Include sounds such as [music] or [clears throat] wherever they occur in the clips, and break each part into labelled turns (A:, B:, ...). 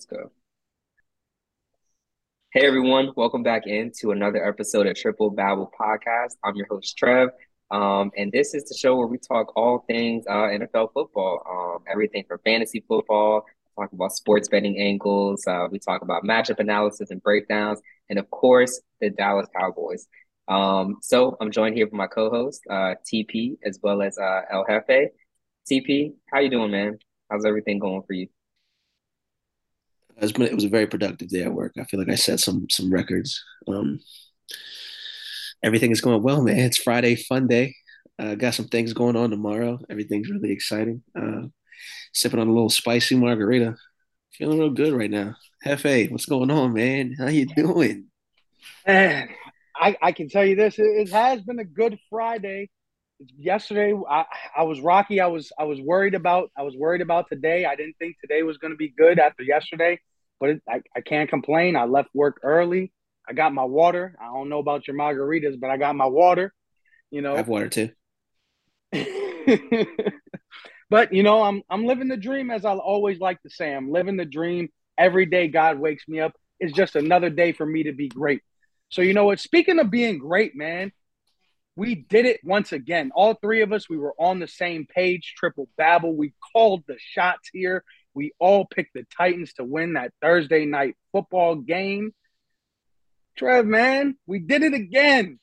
A: Let's go. Hey everyone, welcome back into another episode of Triple Babble Podcast. I'm your host Trev, um, and this is the show where we talk all things uh, NFL football, um, everything from fantasy football, talk about sports betting angles, uh, we talk about matchup analysis and breakdowns, and of course the Dallas Cowboys. Um, so I'm joined here with my co-host uh, TP as well as uh, El Jefe. TP, how you doing, man? How's everything going for you?
B: It was a very productive day at work. I feel like I set some some records. Um, everything is going well, man. It's Friday, fun day. Uh, got some things going on tomorrow. Everything's really exciting. Uh, sipping on a little spicy margarita. Feeling real good right now. Jefe, what's going on, man? How you doing?
C: Man, I, I can tell you this. It, it has been a good Friday. Yesterday, I, I was rocky. I was I was worried about I was worried about today. I didn't think today was going to be good after yesterday but it, I, I can't complain. I left work early. I got my water. I don't know about your margaritas, but I got my water. You know,
B: I have water too. [laughs]
C: but you know, I'm I'm living the dream as I always like to say. I'm living the dream. Every day God wakes me up It's just another day for me to be great. So you know what? Speaking of being great, man, we did it once again. All three of us, we were on the same page. Triple babble. We called the shots here. We all picked the Titans to win that Thursday night football game. Trev, man, we did it again.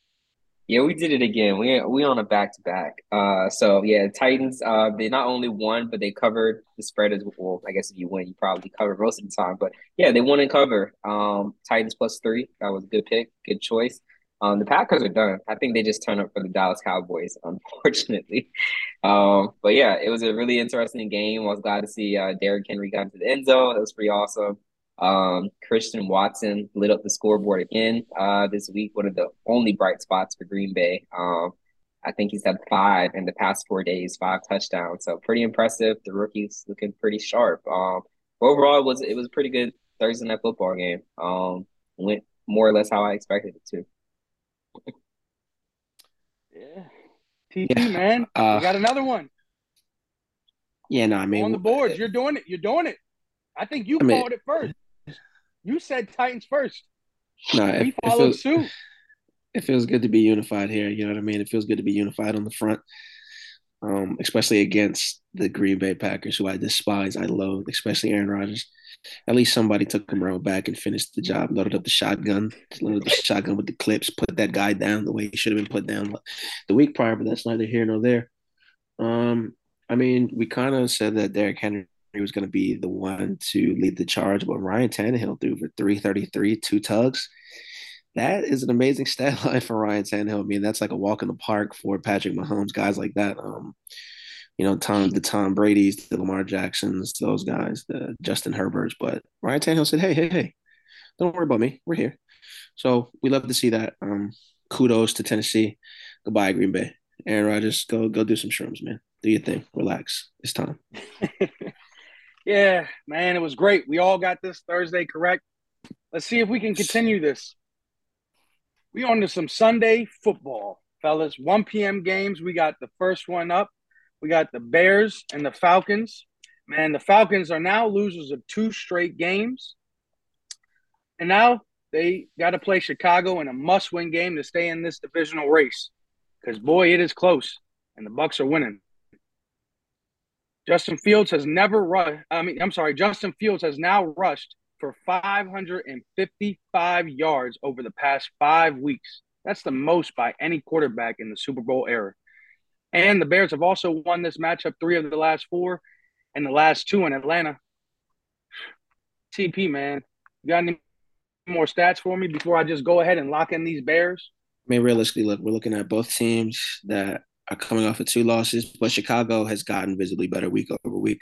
A: Yeah, we did it again. We we on a back to back. Uh, so yeah, Titans. Uh, they not only won, but they covered the spread as well. I guess if you win, you probably cover most of the time. But yeah, they won and cover. Um, Titans plus three. That was a good pick, good choice. Um, the Packers are done. I think they just turned up for the Dallas Cowboys, [laughs] unfortunately. Um, but yeah, it was a really interesting game. I was glad to see uh, Derrick Henry got into the end zone. That was pretty awesome. Um, Christian Watson lit up the scoreboard again uh, this week. One of the only bright spots for Green Bay. Um, I think he's had five in the past four days, five touchdowns. So pretty impressive. The rookie's looking pretty sharp. Um, overall, it was it was a pretty good Thursday night football game. Um, went more or less how I expected it to.
C: Yeah. TP, yeah. man. Uh, we got another one.
B: Yeah, no, I mean
C: on the boards. You're doing it. You're doing it. I think you I mean, called it first. You said Titans first.
B: No, we followed suit. It feels good to be unified here. You know what I mean? It feels good to be unified on the front. Um, especially against the Green Bay Packers, who I despise, I loathe, especially Aaron Rodgers at least somebody took around back and finished the job, loaded up the shotgun, loaded the shotgun with the clips, put that guy down the way he should have been put down the week prior, but that's neither here nor there. Um, I mean, we kind of said that Derrick Henry was going to be the one to lead the charge, but Ryan Tannehill threw for 333, two tugs. That is an amazing [laughs] stat line for Ryan Tannehill. I mean, that's like a walk in the park for Patrick Mahomes, guys like that. Um, you know, Tom the Tom Brady's, the Lamar Jacksons, those guys, the Justin Herberts. But Ryan Tannehill said, "Hey, hey, hey, don't worry about me. We're here." So we love to see that. Um, kudos to Tennessee. Goodbye, Green Bay. Aaron Rodgers, go go do some shrooms, man. Do your thing. Relax. It's time. [laughs]
C: yeah, man, it was great. We all got this Thursday correct. Let's see if we can continue this. We on to some Sunday football, fellas. 1 p.m. games. We got the first one up. We got the Bears and the Falcons. Man, the Falcons are now losers of two straight games. And now they got to play Chicago in a must-win game to stay in this divisional race. Because boy, it is close, and the Bucs are winning. Justin Fields has never rushed. I mean, I'm sorry, Justin Fields has now rushed for 555 yards over the past five weeks. That's the most by any quarterback in the Super Bowl era. And the Bears have also won this matchup three of the last four and the last two in Atlanta. TP, man, you got any more stats for me before I just go ahead and lock in these Bears?
B: I mean, realistically, look, we're looking at both teams that are coming off of two losses, but Chicago has gotten visibly better week over week.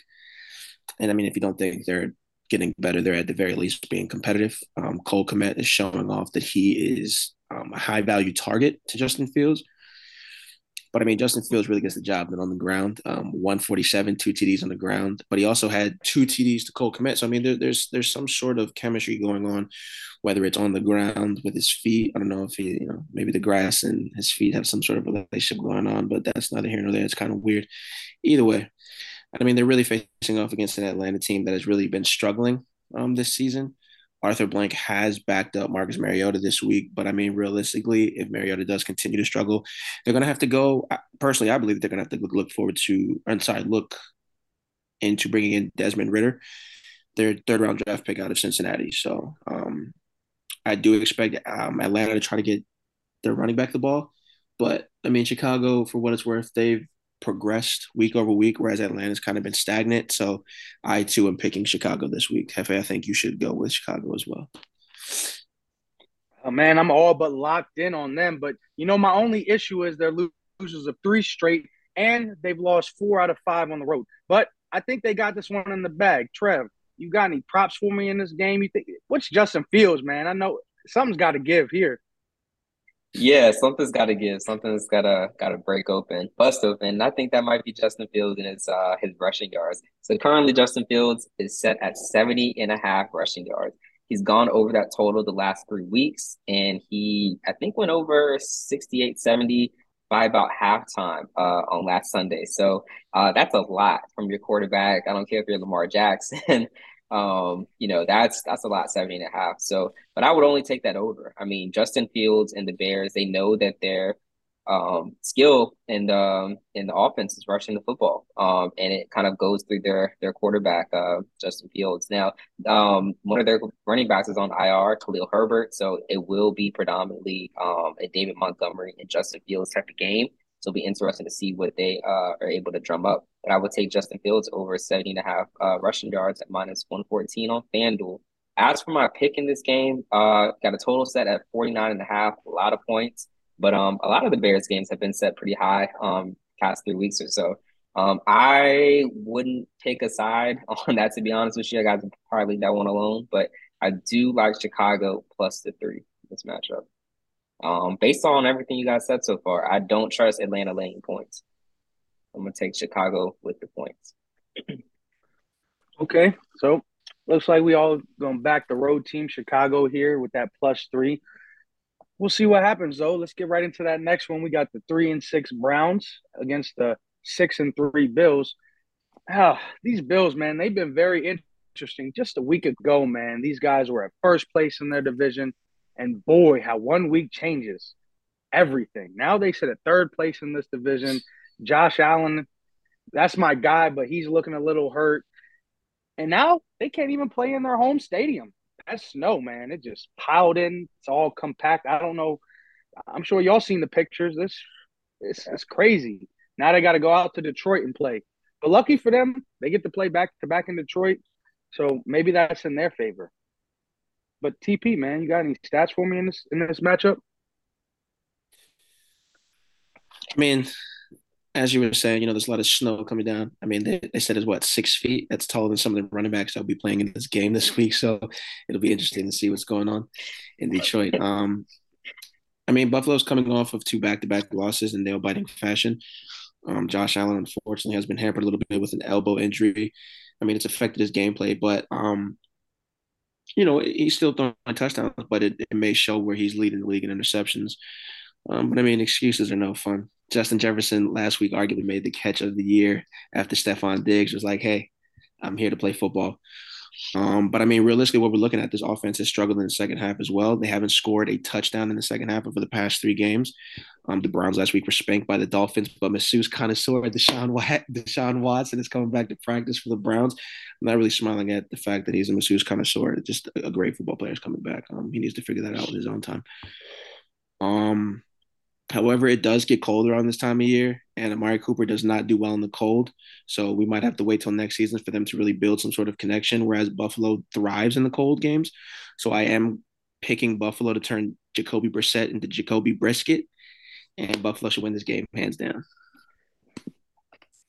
B: And I mean, if you don't think they're getting better, they're at the very least being competitive. Um, Cole Kmet is showing off that he is um, a high value target to Justin Fields. But I mean, Justin Fields really gets the job done on the ground. Um, 147, two TDs on the ground, but he also had two TDs to Cole Kmet. So I mean, there, there's there's some sort of chemistry going on, whether it's on the ground with his feet. I don't know if he, you know, maybe the grass and his feet have some sort of relationship going on, but that's neither here nor there. It's kind of weird. Either way, I mean, they're really facing off against an Atlanta team that has really been struggling um, this season. Arthur Blank has backed up Marcus Mariota this week, but I mean, realistically, if Mariota does continue to struggle, they're going to have to go. Personally, I believe they're going to have to look forward to, I'm sorry, look into bringing in Desmond Ridder, their third round draft pick out of Cincinnati. So um, I do expect um, Atlanta to try to get their running back the ball. But I mean, Chicago, for what it's worth, they've progressed week over week, whereas Atlanta's kind of been stagnant. So I too am picking Chicago this week. Jefe, I think you should go with Chicago as well.
C: Oh, man, I'm all but locked in on them. But you know, my only issue is they're losers of three straight, and they've lost four out of five on the road. But I think they got this one in the bag. Trev, you got any props for me in this game? You think what's Justin Fields, man? I know something's got to give here.
A: Yeah, something's got to give. Something's gotta gotta break open, bust open. I think that might be Justin Fields and his uh his rushing yards. So currently, Justin Fields is set at 70 and a half rushing yards. He's gone over that total the last three weeks, and he I think went over 68, 70 by about halftime uh, on last Sunday. So uh, that's a lot from your quarterback. I don't care if you're Lamar Jackson. Um, you know, that's that's a lot, 70 and a half. So, but I would only take that over. I mean, Justin Fields and the Bears, they know that they're um, skill and um, in the offense is rushing the football. Um, and it kind of goes through their their quarterback, uh, Justin Fields. Now, um, one of their running backs is on IR, Khalil Herbert, so it will be predominantly um, a David Montgomery and Justin Fields type of game. So it'll be interesting to see what they uh, are able to drum up. But I would take Justin Fields over 70 and a half uh, rushing yards at minus 114 on FanDuel. As for my pick in this game, uh, got a total set at 49 and a half, a lot of points. But um, a lot of the Bears games have been set pretty high um past three weeks or so. Um, I wouldn't take a side [laughs] on that to be honest with you. I got to probably leave that one alone, but I do like Chicago plus the three this matchup. Um, based on everything you guys said so far, I don't trust Atlanta laying points. I'm gonna take Chicago with the points. [clears throat]
C: okay, so looks like we all going back the road team Chicago here with that plus three. We'll see what happens though. Let's get right into that next one. We got the three and six Browns against the six and three Bills. Ah, these Bills, man, they've been very interesting. Just a week ago, man, these guys were at first place in their division, and boy, how one week changes everything. Now they sit at third place in this division. Josh Allen, that's my guy, but he's looking a little hurt. And now they can't even play in their home stadium that snow, man, it just piled in. It's all compact. I don't know. I'm sure y'all seen the pictures. This it's, it's crazy. Now they got to go out to Detroit and play. But lucky for them, they get to play back to back in Detroit. So maybe that's in their favor. But TP, man, you got any stats for me in this in this matchup?
B: I mean, as you were saying, you know, there's a lot of snow coming down. I mean, they, they said it's what six feet. That's taller than some of the running backs that'll be playing in this game this week. So it'll be interesting to see what's going on in Detroit. Um, I mean, Buffalo's coming off of two back-to-back losses in nail-biting fashion. Um, Josh Allen, unfortunately, has been hampered a little bit with an elbow injury. I mean, it's affected his gameplay, but um, you know, he's still throwing touchdowns, but it, it may show where he's leading the league in interceptions. Um, but I mean, excuses are no fun. Justin Jefferson last week arguably made the catch of the year after Stefon Diggs was like, "Hey, I'm here to play football." Um, but I mean, realistically, what we're looking at, this offense has struggled in the second half as well. They haven't scored a touchdown in the second half over the past three games. Um, the Browns last week were spanked by the Dolphins, but Masseuse connoisseur Deshaun, [laughs] Deshaun Watson is coming back to practice for the Browns. I'm not really smiling at the fact that he's a Masseuse connoisseur. Just a great football player is coming back. Um, he needs to figure that out in his own time. Um, However, it does get colder around this time of year, and Amari Cooper does not do well in the cold. So we might have to wait till next season for them to really build some sort of connection, whereas Buffalo thrives in the cold games. So I am picking Buffalo to turn Jacoby Brissett into Jacoby Brisket, and Buffalo should win this game hands down.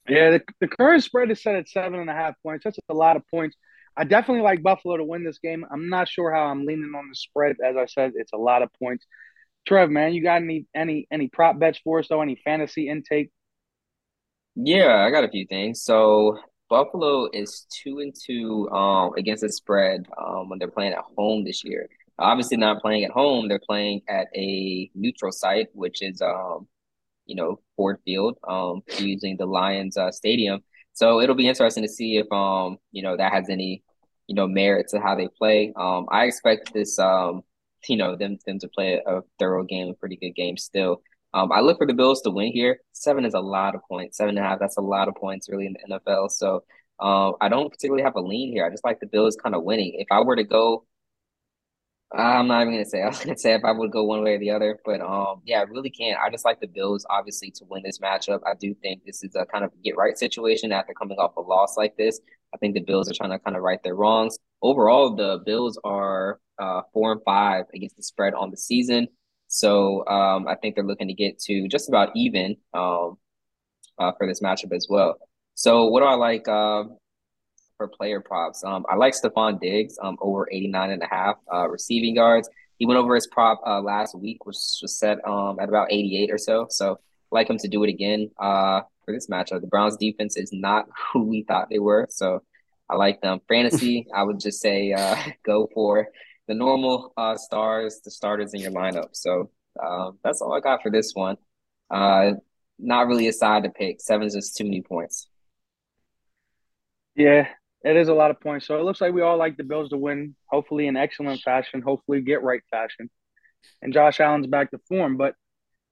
C: Yeah, the, the current spread is set at seven and a half points. That's a lot of points. I definitely like Buffalo to win this game. I'm not sure how I'm leaning on the spread. As I said, it's a lot of points. Trev, man, you got any any any prop bets for us though? Any fantasy intake?
A: Yeah, I got a few things. So Buffalo is two and two um against the spread um when they're playing at home this year. Obviously not playing at home, they're playing at a neutral site, which is um, you know, Ford Field, um, using the Lions uh, stadium. So it'll be interesting to see if um, you know, that has any you know, merit to how they play. Um, I expect this, um, you know, them them to play a, thorough game, a pretty good game still. Um, I look for the Bills to win here. Seven is a lot of points. Seven and a half, that's a lot of points really in the NFL. So um, I don't particularly have a lean here. I just like the Bills kind of winning. If I were to go I'm not even gonna say. [laughs] I was gonna say if I would go one way or the other, but um, yeah, I really can't. I just like the Bills, obviously, to win this matchup. I do think this is a kind of get right situation after coming off a loss like this. I think the Bills are trying to kind of right their wrongs. Overall, the Bills are uh, four and five against the spread on the season, so um, I think they're looking to get to just about even um, uh, for this matchup as well. So, what do I like? Uh, for player props. Um, I like Stefon Diggs um, over 89 and a half uh, receiving yards. He went over his prop uh, last week, which was set um, at about 88 or so. So like him to do it again uh, for this matchup. The Browns defense is not [laughs] who we thought they were. So I like them. Fantasy, I would just say uh, [laughs] go for the normal uh, stars, the starters in your lineup. So um, that's all I got for this one. Uh, not really a side to pick. Seven's just too many points.
C: Yeah, it is a lot of points. So it looks like we all like the Bills to win, hopefully in excellent fashion, hopefully get right fashion. And Josh Allen's back to form. But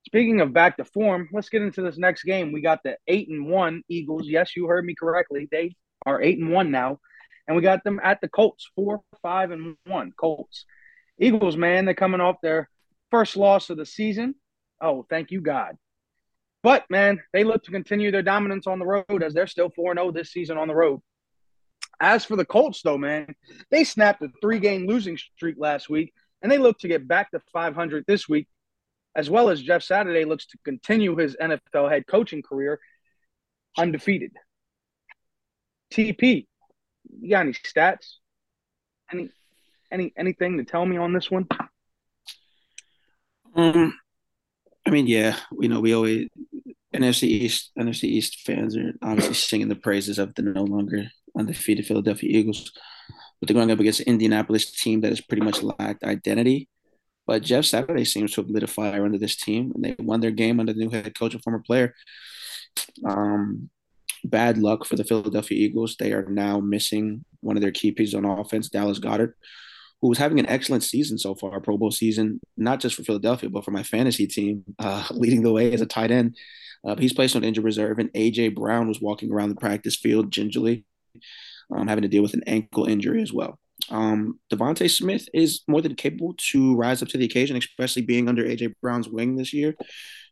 C: speaking of back to form, let's get into this next game. We got the eight and one Eagles. Yes, you heard me correctly. They are eight and one now. And we got them at the Colts, four, five, and one. Colts. Eagles, man, they're coming off their first loss of the season. Oh, thank you, God. But man, they look to continue their dominance on the road as they're still 4 0 this season on the road. As for the Colts, though, man, they snapped a three game losing streak last week, and they look to get back to 500 this week, as well as Jeff Saturday looks to continue his NFL head coaching career undefeated. TP, you got any stats? Any, any, anything to tell me on this one?
B: Um, I mean, yeah, we know we always NFC East NFC East fans are obviously singing the praises of the no longer undefeated Philadelphia Eagles. But they're going up against an Indianapolis team that has pretty much lacked identity. But Jeff Saturday seems to have lit a fire under this team, and they won their game under the new head coach and former player. Um, bad luck for the Philadelphia Eagles. They are now missing one of their key pieces on offense, Dallas Goedert, who was having an excellent season so far, Pro Bowl season, not just for Philadelphia, but for my fantasy team, uh, [laughs] leading the way as a tight end. Uh, he's placed on injured reserve, and AJ Brown was walking around the practice field gingerly, um, having to deal with an ankle injury as well. Um, DeVonta Smith is more than capable to rise up to the occasion, especially being under AJ Brown's wing this year.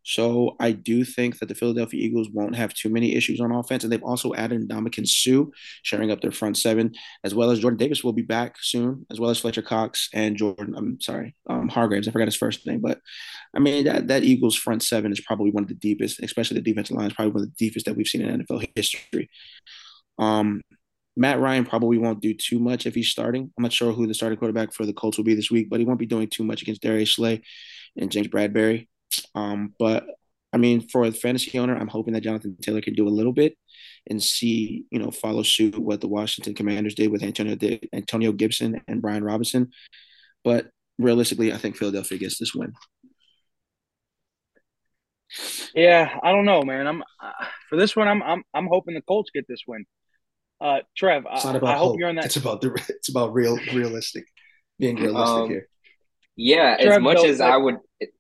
B: So I do think that the Philadelphia Eagles won't have too many issues on offense, and they've also added Ndamukong Suh, sharing up their front seven, as well as Jordan Davis will be back soon, as well as Fletcher Cox and Jordan. I'm sorry, um, Hargreaves. I forgot his first name, but I mean that that Eagles front seven is probably one of the deepest, especially the defensive line is probably one of the deepest that we've seen in NFL history. Um, Matt Ryan probably won't do too much if he's starting. I'm not sure who the starting quarterback for the Colts will be this week, but he won't be doing too much against Darius Slay and James Bradberry. Um, but I mean, for a fantasy owner, I'm hoping that Jonathan Taylor can do a little bit and see, you know, follow suit what the Washington Commanders did with Antonio Antonio Gibson and Brian Robinson. But realistically, I think Philadelphia gets this win.
C: Yeah, I don't know, man. I'm uh, for this one. I'm I'm I'm hoping the Colts get this win. Uh, Trev, it's not about I, I hope you're on that.
B: It's about the [laughs] it's about real realistic, being realistic um, here.
A: Yeah, as much as I would,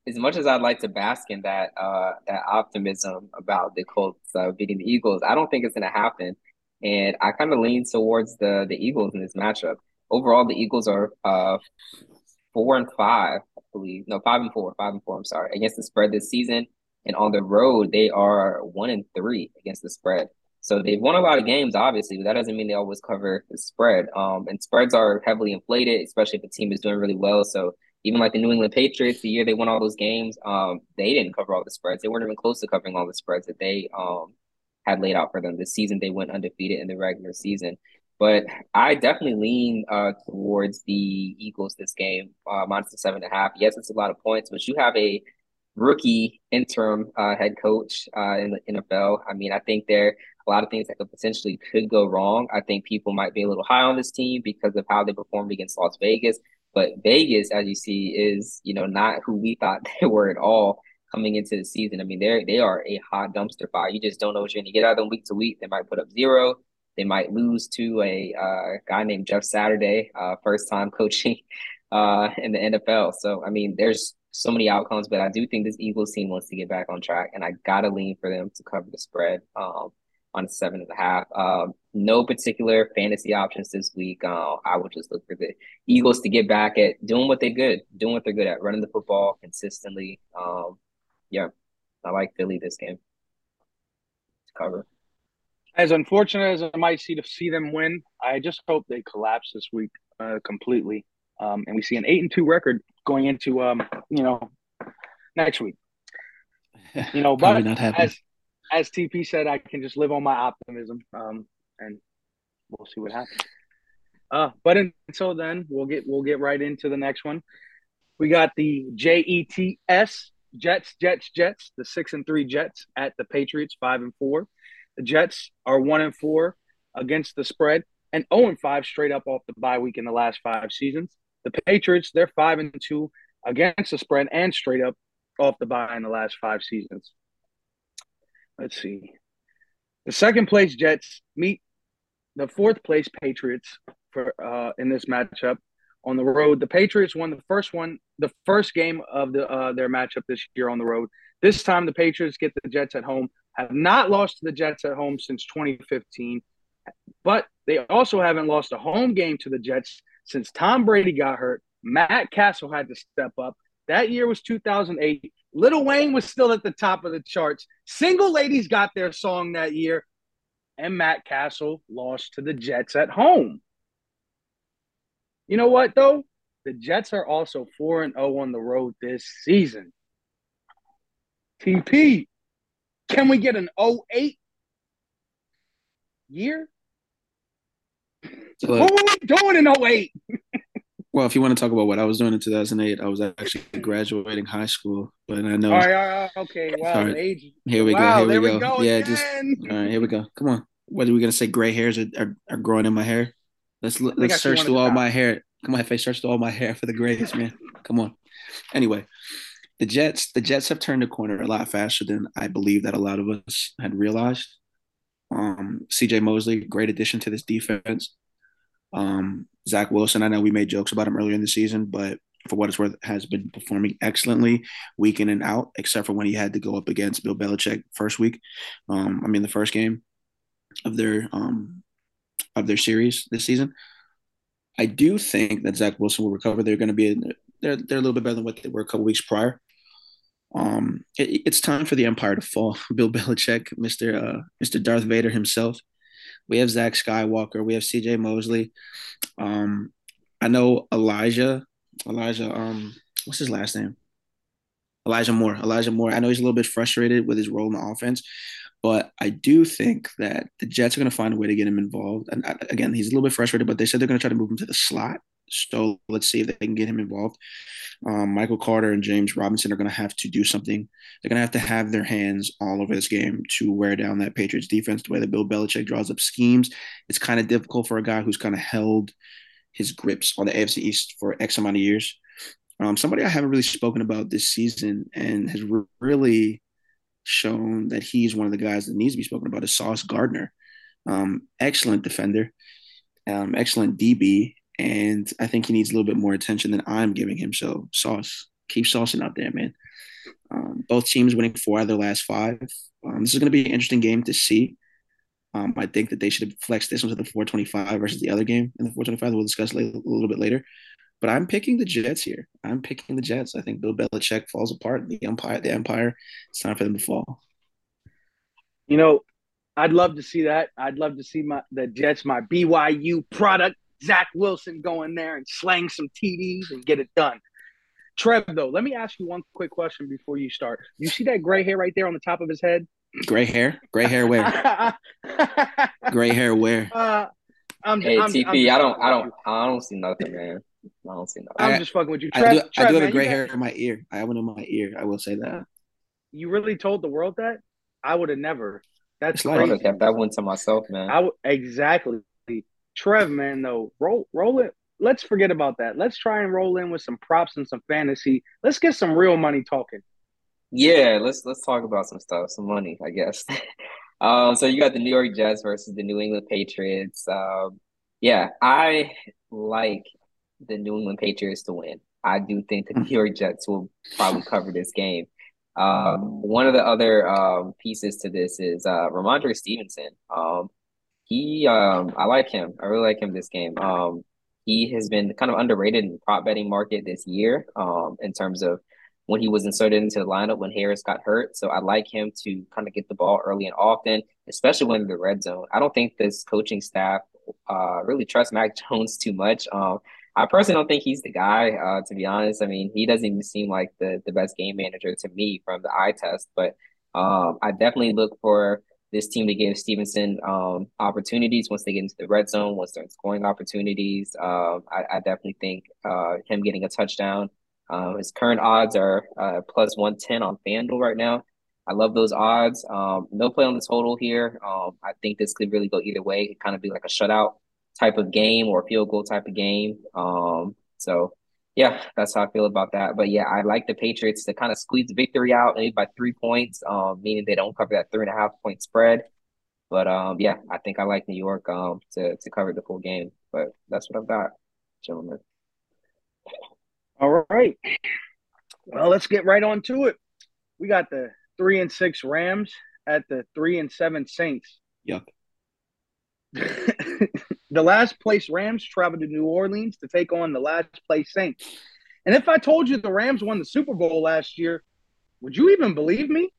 A: as much as I'd like to bask in that uh that optimism about the Colts uh, beating the Eagles, I don't think it's going to happen. And I kind of lean towards the the Eagles in this matchup. Overall, the Eagles are uh four and five, I believe. No, five and four, five and four. I'm sorry, against the spread this season. And on the road, they are one and three against the spread. So they've won a lot of games, obviously, but that doesn't mean they always cover the spread. Um, and spreads are heavily inflated, especially if a team is doing really well. So even like the New England Patriots, the year they won all those games, um, they didn't cover all the spreads. They weren't even close to covering all the spreads that they um had laid out for them. This season, they went undefeated in the regular season. But I definitely lean uh, towards the Eagles this game, uh, minus the seven and a half. Yes, it's a lot of points, but you have a rookie interim uh, head coach uh, in the NFL. I mean, I think there a lot of things that could potentially could go wrong. I think people might be a little high on this team because of how they performed against Las Vegas. But Vegas, as you see, is you know not who we thought [laughs] they were at all coming into the season. I mean, they're they are a hot dumpster fire. You just don't know what you're going to get out of them week to week. They might put up zero. They might lose to a uh, guy named Jeff Saturday, uh, first time [laughs] coaching uh, in the NFL. So I mean, there's so many outcomes, but I do think this Eagles team wants to get back on track, and I gotta lean for them to cover the spread um, on seven and a half. Um, no particular fantasy options this week. Uh, I would just look for the Eagles to get back at doing what they're good, doing what they're good at, running the football consistently. Um, yeah, I like Philly this game to cover.
C: As unfortunate as I might see to see them win, I just hope they collapse this week uh, completely, um, and we see an eight and two record going into um, you know next week. [laughs] You know, but not as as TP said, I can just live on my optimism, um, and we'll see what happens. Uh, but until then, we'll get we'll get right into the next one. We got the J E T S Jets, Jets, Jets, the six and three Jets at the Patriots, five and four. The Jets are one and four against the spread and 0 and 5 straight up off the bye week in the last five seasons. The Patriots, they're five and two against the spread and straight up off the bye in the last five seasons. Let's see. The second place Jets meet the fourth place Patriots for uh, in this matchup on the road. The Patriots won the first one, the first game of the uh, their matchup this year on the road. This time the Patriots get the Jets at home have not lost to the Jets at home since 2015, but they also haven't lost a home game to the Jets since Tom Brady got hurt. Matt Cassel had to step up. That year was 2008. Lil Wayne was still at the top of the charts. Single ladies got their song that year, and Matt Cassel lost to the Jets at home. You know what, though? The Jets are also 4 and 0 on the road this season. TP, can we get an 08 year? What were we doing in 08? [laughs]
B: well, if you want to talk about what I was doing in 2008, I was actually graduating high school. But I know.
C: All right, all right okay. Wow. Age.
B: Here we
C: wow,
B: go. Here we go.
C: we go.
B: Yeah,
C: again.
B: just. All right, here we go. Come on. What are we going to say? Gray hairs are, are, are growing in my hair? Let's let's search through all my hair. Come on, if I search through all my hair for the grays, man. Come on. Anyway, the Jets, the Jets have turned a corner a lot faster than I believe that a lot of us had realized. Um, CJ Mosley, great addition to this defense. Um, Zach Wilson, I know we made jokes about him earlier in the season, but for what it's worth, has been performing excellently week in and out, except for when he had to go up against Bill Belichick first week. Um, I mean, the first game of their um, of their series this season. I do think that Zach Wilson will recover. They're going to be they're they're a little bit better than what they were a couple weeks prior. Um, it, it's time for the empire to fall. [laughs] Bill Belichick, Mister uh, Mister Darth Vader himself. We have Zach Skywalker. We have C.J. Mosley. Um, I know Elijah. Elijah. Um, what's his last name? Elijah Moore. Elijah Moore. I know he's a little bit frustrated with his role in the offense, but I do think that the Jets are going to find a way to get him involved. And uh, again, he's a little bit frustrated, but they said they're going to try to move him to the slot. So let's see if they can get him involved. Um, Michael Carter and James Robinson are going to have to do something. They're going to have to have their hands all over this game to wear down that Patriots defense the way that Bill Belichick draws up schemes. It's kind of difficult for a guy who's kind of held his grips on the AFC East for X amount of years. Um, somebody I haven't really spoken about this season and has re- really shown that he's one of the guys that needs to be spoken about is Sauce Gardner. Um, excellent defender, um, excellent DB, and I think he needs a little bit more attention than I'm giving him. So Sauce, keep saucing out there, man. Um, both teams winning four out of their last five. Um, this is going to be an interesting game to see. Um, I think that they should have flexed this one to the 425 versus the other game in the 425 that we'll discuss a little bit later. But I'm picking the Jets here. I'm picking the Jets. I think Bill Belichick falls apart. The Empire, the Empire, it's time for them to fall.
C: You know, I'd love to see that. I'd love to see my the Jets, my BYU product, Zach Wilson going there and slang some TDs and get it done. Trev, though, let me ask you one quick question before you start. You see that gray hair right there on the top of his head?
B: Gray hair? Gray hair where? [laughs] gray hair where?
A: Uh, I'm, hey, I'm, TP, I'm, I don't, I don't, I don't see nothing, man. I don't see nothing.
C: I'm just fucking with you.
B: Trev, I do, Trev, I do have man, a gray hair in my ear. I have one in my ear. I will say that.
C: You really told the world that? I would have never. That's
A: crazy. I would have kept that one to myself, man.
C: I w- exactly. Trev, man, though, roll roll it. Let's forget about that. Let's try and roll in with some props and some fantasy. Let's get some real money talking.
A: Yeah, let's let's talk about some stuff, some money, I guess. [laughs] Um, so you got the New York Jets versus the New England Patriots. Um, yeah, I like the New England Patriots to win. I do think the New York Jets will probably cover this game. [laughs] Um, one of the other um, pieces to this is uh, Rhamondre Stevenson. Um, he, um, I like him. I really like him this game. Um, he has been kind of underrated in the prop betting market this year um, in terms of when he was inserted into the lineup when Harris got hurt. So I like him to kind of get the ball early and often, especially when in the red zone. I don't think this coaching staff uh, really trusts Mac [laughs] Jones too much. Um, I personally don't think he's the guy, uh, to be honest. I mean, he doesn't even seem like the, the best game manager to me from the eye test, but um, I definitely look for this team to give Stevenson um, opportunities once they get into the red zone, once they're scoring opportunities. Uh, I, I, definitely think uh, him getting a touchdown. Uh, his current odds are uh, plus 110 on FanDuel right now. I love those odds. Um, no play on the total here. Um, I think this could really go either way. It kind of be like a shutout type of game or a field goal type of game. Um, so yeah, that's how I feel about that. But yeah, I like the Patriots to kind of squeeze the victory out maybe by three points, um, meaning they don't cover that three and a half point spread. But um, yeah, I think I like New York um to to cover the full game. But that's what I've got, gentlemen.
C: All right. Well, let's get right on to it. We got the three and six Rams at the three and seven Saints.
B: Yuck. [laughs]
C: the last place Rams traveled to New Orleans to take on the last place Saints. And if I told you the Rams won the Super Bowl last year, would you even believe me?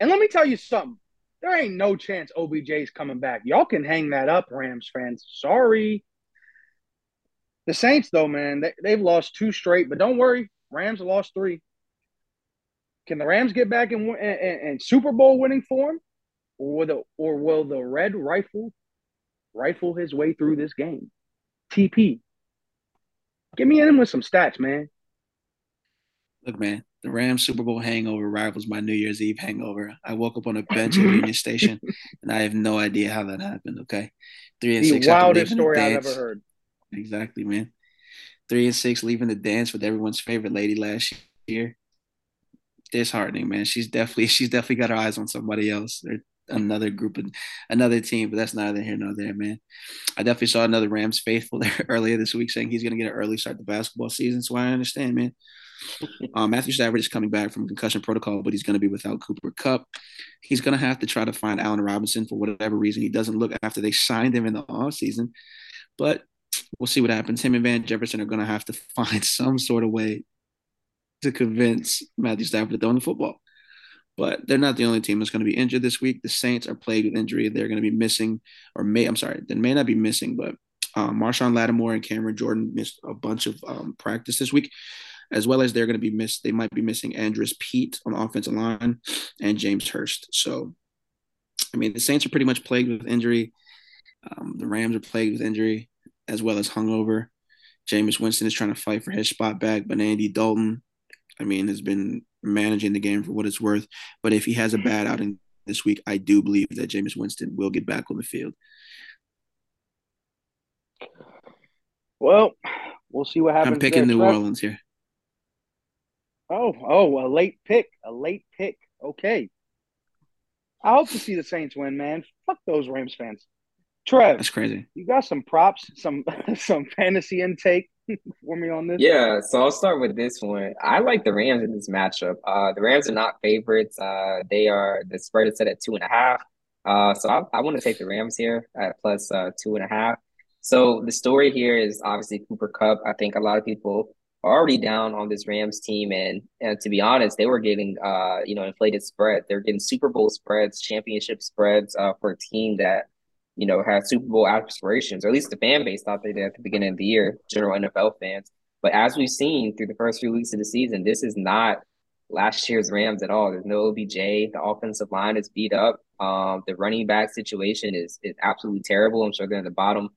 C: And let me tell you something. There ain't no chance OBJ's coming back. Y'all can hang that up, Rams fans. Sorry. The Saints, though, man, they, they've lost two straight, but don't worry. Rams lost three. Can the Rams get back in, in, in Super Bowl winning form? Or will, the, or will the red rifle rifle his way through this game. TP. Get me in with some stats, man.
B: Look, man, the Rams Super Bowl hangover rivals my New Year's Eve hangover. I woke up on a bench at Union [laughs] Station, and I have no idea how that happened. Okay,
C: three and the six. Wildest story I've ever heard.
B: Exactly, man. Three and six, leaving the dance with everyone's favorite lady last year. Disheartening, man. She's definitely [laughs] she's definitely got her eyes on somebody else. They're another group of another team, but that's neither here nor there, man. I definitely saw another Rams faithful [laughs] there earlier this week saying he's going to get an early start to basketball season. So I understand, man. Um, [laughs] Matthew Stafford is coming back from concussion protocol, but he's going to be without Cooper Kupp. He's going to have to try to find Allen Robinson for whatever reason. He doesn't look after they signed him in the offseason, but we'll see what happens. Him and Van Jefferson are going to have to [laughs] find some sort of way to convince Matthew Stafford to throw in the football. But they're not the only team that's going to be injured this week. The Saints are plagued with injury. They're going to be missing, or may I'm sorry, they may not be missing, but um, Marshon Lattimore and Cameron Jordan missed a bunch of um, practice this week, as well as they're going to be missed. They might be missing Andrus Peat on the offensive line and James Hurst. So, I mean, the Saints are pretty much plagued with injury. Um, the Rams are plagued with injury as well as hungover. Jameis Winston is trying to fight for his spot back, but Andy Dalton, I mean, has been managing the game for what it's worth. But if he has a bad outing this week, I do believe that Jameis Winston will get back on the field.
C: Well, we'll see what happens.
B: I'm picking New Orleans here.
C: Oh, oh, a late pick, a late pick. Okay. I hope to see the Saints win, man. Fuck those Rams fans. Trev,
B: that's crazy.
C: You got some props, some [laughs] some fantasy intake [laughs] for me on this?
A: Yeah, so I'll start with this one. I like the Rams in this matchup. Uh, the Rams are not favorites. Uh, they are the spread is set at two and a half. Uh, so I, I want to take the Rams here at plus uh, two and a half. So the story here is obviously Cooper Kupp. I think a lot of people are already down on this Rams team, and and to be honest, they were getting uh you know inflated spread. They're getting Super Bowl spreads, championship spreads uh, for a team that you know, had Super Bowl aspirations, or at least the fan base thought they did at the beginning of the year, general NFL fans. But as we've seen through the first few weeks of the season, this is not last year's Rams at all. There's no OBJ. The offensive line is beat up. Um, the running back situation is is absolutely terrible. I'm sure they're in the bottom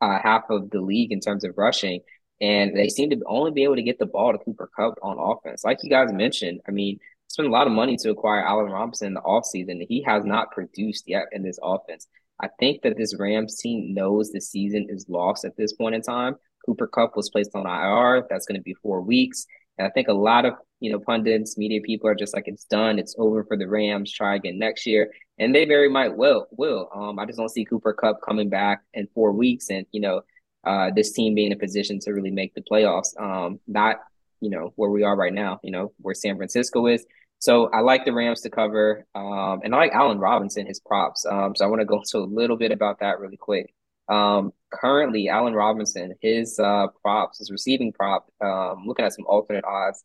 A: uh, half of the league in terms of rushing. And they seem to only be able to get the ball to Cooper Kupp on offense. Like you guys mentioned, I mean, spent a lot of money to acquire Allen Robinson in the offseason. He has not produced yet in this offense. I think that this Rams team knows the season is lost at this point in time. Cooper Kupp was placed on IR. That's going to be four weeks. And I think a lot of you know pundits, media people are just like it's done, it's over for the Rams. Try again next year, and they very might will will. Um, I just don't see Cooper Kupp coming back in four weeks, and you know uh, this team being in a position to really make the playoffs. Um, not you know where we are right now. You know where San Francisco is. So I like the Rams to cover, um, and I like Allen Robinson his props. Um, so I want to go [laughs] into a little bit about that really quick. Um, currently, Allen Robinson, his uh, props, his receiving prop, um, looking at some alternate odds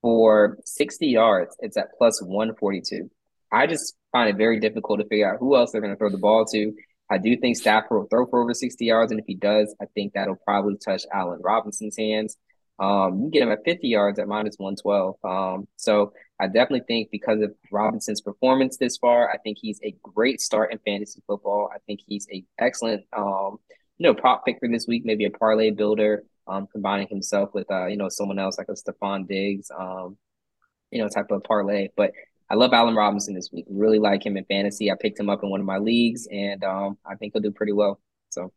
A: for 60 yards, it's at plus 142. I just find it very difficult to figure out who else they're going to throw the ball to. I do think Stafford will throw for over 60 yards, and if he does, I think that'll probably touch Allen Robinson's hands. Um, you get him at 50 yards at minus 112. Um, so I definitely think because of Robinson's performance this far, I think he's a great start in fantasy football. I think he's a excellent, um, you know, prop pick for this week, maybe a parlay builder, um, combining himself with, uh, you know, someone else like a Stefon Diggs, um, you know, type of parlay. But I love Allen Robinson this week. Really like him in fantasy. I picked him up in one of my leagues, and um, I think he'll do pretty well. So,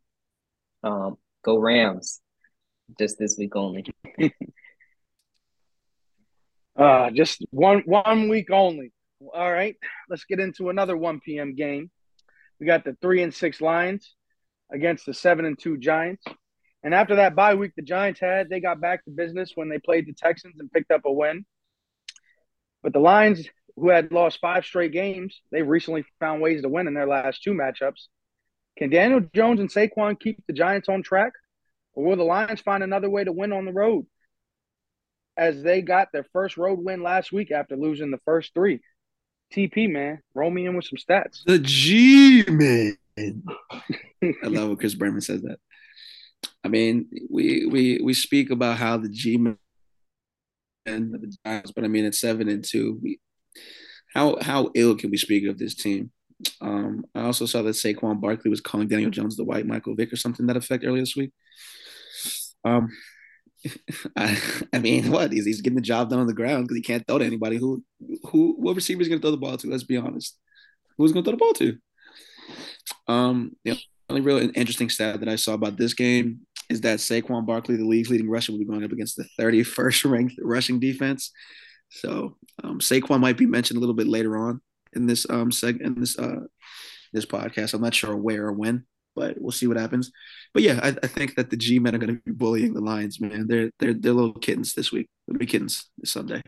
A: um, go Rams, just this week only. [laughs]
C: Uh, just one one week only. All right, let's get into another 1 p.m. game. We got the three and six Lions against the seven and two Giants. And after that bye week the Giants had, they got back to business when they played the Texans and picked up a win. But the Lions, who had lost five straight games, they've recently found ways to win in their last two matchups. Can Daniel Jones and Saquon keep the Giants on track? Or will the Lions find another way to win on the road? As they got their first road win last week after losing the first three. TP man, roll me in with some stats.
B: The G man. [laughs] I love when Chris Berman says that. I mean, we we we speak about how the G man and the Giants, but I mean, at seven and two, we, how how ill can we speak of this team? Um, I also saw that Saquon Barkley was calling Daniel Jones the white Michael Vick or something that effect earlier this week. Um, [laughs] I, I mean, what? He's, he's getting the job done on the ground because he can't throw to anybody. Who, who, what receiver is going to throw the ball to? Let's be honest. Who's going to throw the ball to? Um, the only real interesting stat that I saw about this game is that Saquon Barkley, the league's leading rusher, will be going up against the 31st [laughs] ranked rushing defense. So um, Saquon might be mentioned a little bit later on in this um seg in this uh this podcast. I'm not sure where or when, but we'll see what happens. But yeah, I, I think that the G men are going to be bullying the Lions, man. They're they're they're little kittens this week. They'll be kittens this Sunday.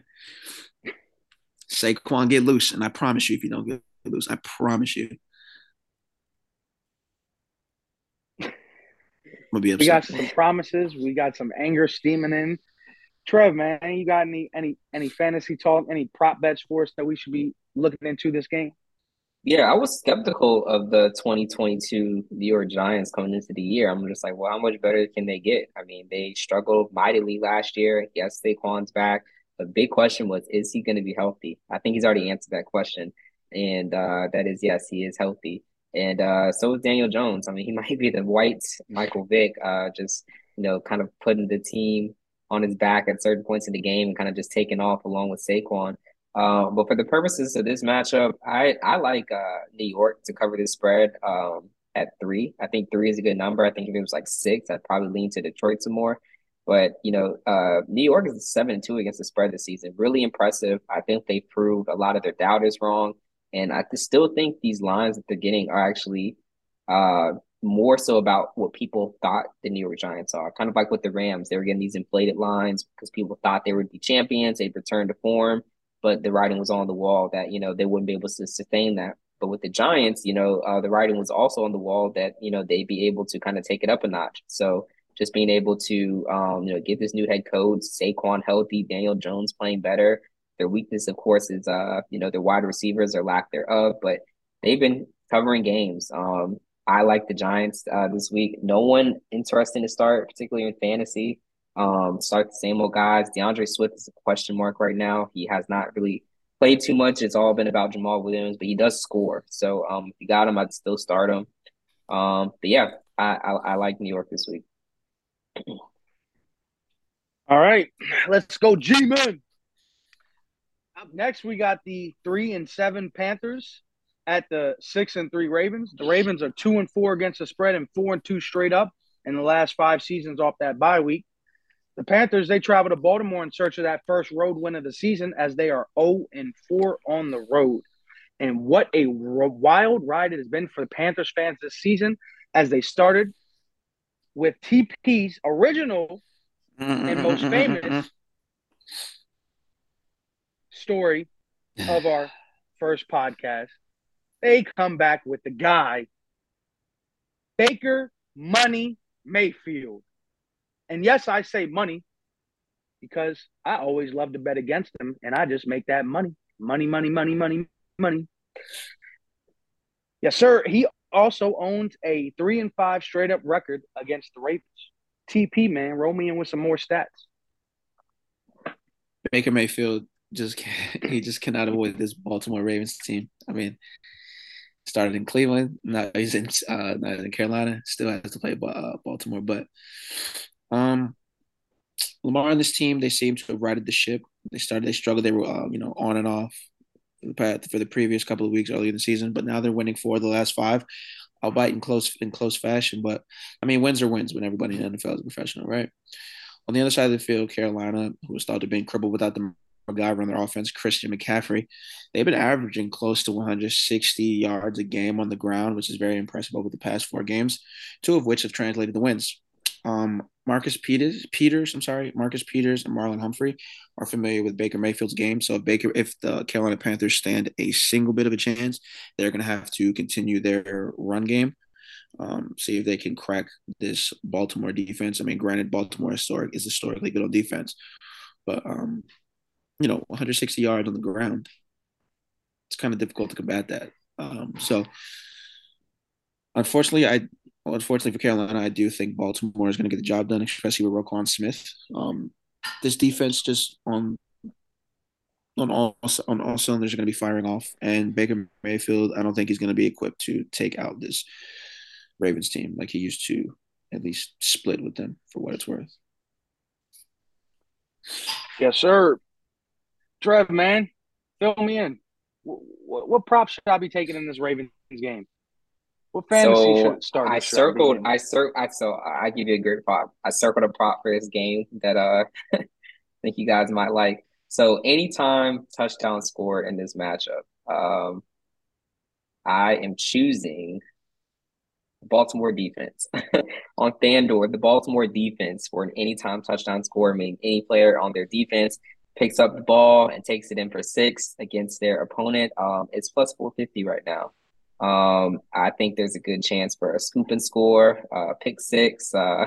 B: Saquon, get loose, and I promise you, if you don't get loose, I promise you.
C: We'll be upset. we got some promises. We got some anger steaming in. Trev, man, you got any any any fantasy talk, any prop bets for us that we should be looking into this game?
A: Yeah, I was skeptical of the 2022 New York Giants coming into the year. I'm just like, well, how much better can they get? I mean, they struggled mightily last year. Yes, Saquon's back. The big question was, is he going to be healthy? I think he's already answered that question. And uh, that is, yes, he is healthy. And uh, so is Daniel Jones. I mean, he [laughs] might be the white Michael Vick, uh, just, you know, kind of putting the team on his back at certain points in the game and kind of just taking off along with Saquon. Um, but for the purposes of this matchup, I I like uh, New York to cover this spread um, at three. I think three is a good number. I think if it was like six, I'd probably lean to Detroit some more. But you know, uh, New York is seven and two against the spread this season. Really impressive. I think they proved a lot of their doubters wrong, and I still think these lines that they're getting are actually uh, more so about what people thought the New York Giants are. Kind of like with the Rams, they were getting these inflated lines because people thought they would be champions. They'd return to form but the writing was on the wall that you know they wouldn't be able to sustain that. But with the Giants, you know, uh, the writing was also on the wall that you know they'd be able to kind of take it up a notch. So just being able to um, you know get this new head coach, Saquon healthy, Daniel Jones playing better. Their weakness, of course, is uh you know their wide receivers or lack thereof, but they've been covering games. Um, I like the Giants uh, this week. No one interesting to start, particularly in fantasy. Um, start the same old guys. D'Andre Swift is a question mark right now. He has not really played too much. It's all been about Jamaal Williams, but he does score. So um, if you got him, I'd still start him. Um, but yeah, I, I, I like New York this week. [clears throat]
C: All right, let's go, G Men. Up next, we got the three and seven Panthers at the six and three Ravens. The Ravens are two and four against the spread and four and two straight up in the last five seasons off that bye week. The Panthers they travel to Baltimore in search of that first road win of the season as they are 0 and 4 on the road. And what a wild ride it has been for the Panthers fans this season as they started with TP's original and most famous story of our first podcast. They come back with the guy, Baker Money Mayfield. And yes, I say money because I always love to bet against them and I just make that money. Money, money, money, money, money. Yes, sir. He also owns a three and five straight up record against the Ravens. TP man, roll me in with some more stats.
B: Baker Mayfield just [laughs] he just cannot avoid this Baltimore Ravens team. I mean, started in Cleveland, now he's in uh, in Carolina, still has to play uh, Baltimore. But um, Lamar and this team, they seem to have righted the ship. They started, they struggled, they were uh, you know on and off for the previous couple of weeks earlier in the season, but now they're winning four of the last five. I'll bite in close in close fashion, but I mean wins are wins when everybody in the NFL is a professional, right? On the other side of the field, Carolina, who was thought to be crippled without the guy on their offense, Christian McCaffrey, they've been averaging close to 160 yards a game on the ground, which is very impressive over the past four games, two of which have translated to wins. Um, Marcus Peters, Peters, I'm sorry, Marcus Peters and Marlon Humphrey are familiar with Baker Mayfield's game. So if Baker, if the Carolina Panthers stand a single bit of a chance, they're going to have to continue their run game. Um, see if they can crack this Baltimore defense. I mean, granted, Baltimore historic is historically good on defense, but um, you know, 160 yards on the ground, it's kind of difficult to combat that. Um, so unfortunately, I well, unfortunately for Carolina, I do think Baltimore is going to get the job done, especially with Roquan Smith. Um, this defense just on on all on all cylinders are going to be firing off, and Baker Mayfield, I don't think he's going to be equipped to take out this Ravens team like he used to. At least split with them for what it's worth.
C: Yes, sir. Trev, man, fill me in. What, what, what props should I be taking in this Ravens game?
A: What fantasy so start? I circled. I cir- I so I give you a great prop. I circled a prop for this game that uh [laughs] I think you guys might like. So anytime touchdown scored in this matchup, um, I am choosing Baltimore defense [laughs] on FanDuel. The Baltimore defense for an anytime touchdown score, meaning any player on their defense picks up the ball and takes it in for six against their opponent. Um, it's plus four fifty right now. Um, I think there's a good chance for a scoop and score, uh, pick six, uh,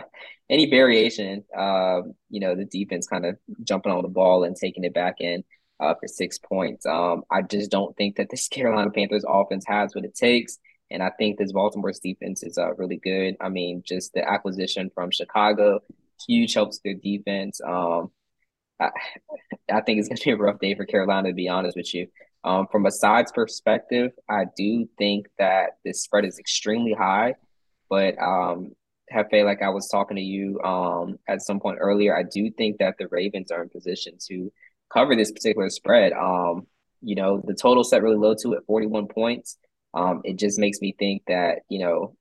A: any variation. Uh, you know, the defense kind of jumping on the ball and taking it back in uh, for six points. Um, I just don't think that this [laughs] Carolina Panthers offense has what it takes. And I think this Baltimore's defense is uh, really good. I mean, just the acquisition from Chicago, huge helps their defense. Um, I, [laughs] I think it's going to be a rough day for Carolina, to be honest with you. Um, from a sides perspective, I do think that this spread is extremely high, but um, Jefe, like I was talking to you um, at some point earlier, I do think that the Ravens are in position to cover this particular spread. Um, you know, the total set really low to at 41 points. Um, it just makes me think that, you know,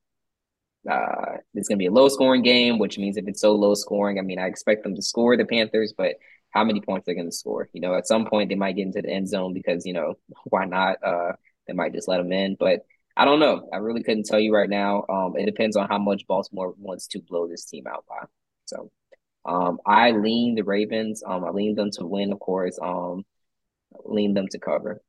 A: uh, it's going to be a low scoring game, which means if it's so low scoring, I mean, I expect them to score the Panthers, but how many points they're going to score. You know, at some point they might get into the end zone because you know [laughs] why not? Uh, they might just let them in, but I don't know. I really couldn't tell you right now. Um, it depends on how much Baltimore wants to blow this team out by. So, um, I lean the Ravens. Um, I lean them to win, of course. Um, lean them to cover.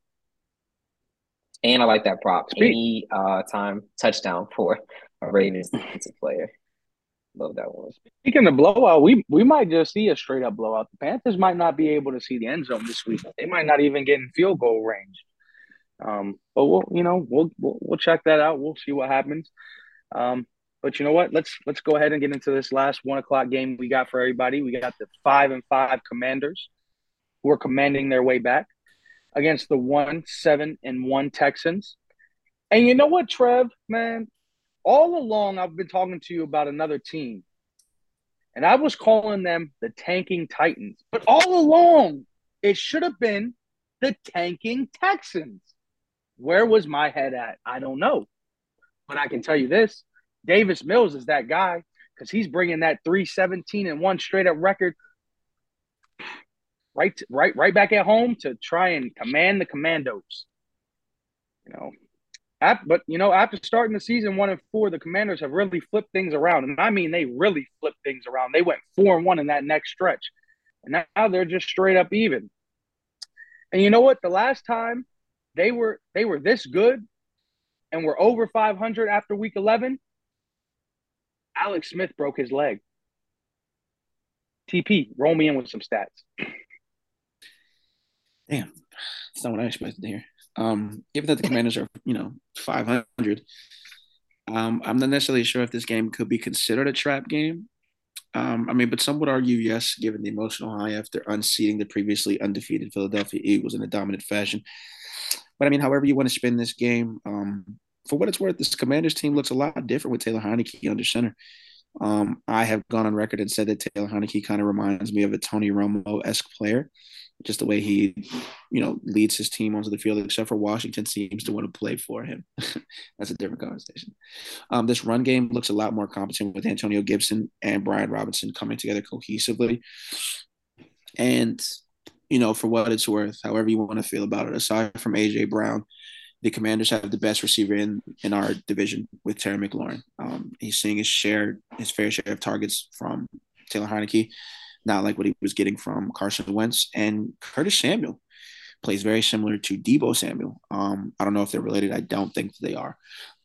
A: And I like that prop. Speak. Any uh time touchdown [laughs] for a Ravens defensive player. That one.
C: Speaking of blowout, we we might just see a straight up blowout. The Panthers might not be able to see the end zone this week. They might not even get in field goal range. Um, but we'll you know we'll, we'll we'll check that out. We'll see what happens. Um, but you know what? Let's let's go ahead and get into this last one o'clock game we got for everybody. We got the five and five Commanders, who are commanding their way back against the one seven and one Texans. And you know what, Trev, man, all along I've been talking to you about another team. And I was calling them the tanking Titans. But all along, it should have been the tanking Texans. Where was my head at? I don't know. But I can tell you this Davis Mills is that guy because he's bringing that 317 and one straight up record right, right, right back at home to try and command the Commandos. You know, but you know, after starting the season one and four, the Commanders have really flipped things around, and I mean, they really flipped things around. They went four and one in that next stretch, and now they're just straight up even. And you know what? The last time they were they were this good and were over 500 after week 11, Alex Smith broke his leg. TP, roll me in with some stats.
B: Damn, that's not what I expected to hear. Um, given that the Commanders are, you know, 500, um, I'm not necessarily sure if this game could be considered a trap game. Um, I mean, but some would argue yes, given the emotional high after unseating the previously undefeated Philadelphia Eagles in a dominant fashion. But I mean, however you want to spin this game, um, for what it's worth, this Commanders team looks a lot different with Taylor Heinicke under center. Um, I have gone on record and said that Taylor Heinicke kind of reminds me of a Tony Romo esque player, just the way he, you know, leads his team onto the field. Except for Washington seems to want to play for him. [laughs] That's a different conversation. Um, this run game looks a lot more competent with Antonio Gibson and Brian Robinson coming together cohesively. And you know, for what it's worth, however you want to feel about it, aside from AJ Brown, the Commanders have the best receiver in in our division with Terry McLaurin. Um, he's seeing his share, his fair share of targets from Taylor Heinicke, not like what he was getting from Carson Wentz and Curtis Samuel plays very similar to Deebo Samuel. Um, I don't know if they're related. I don't think they are.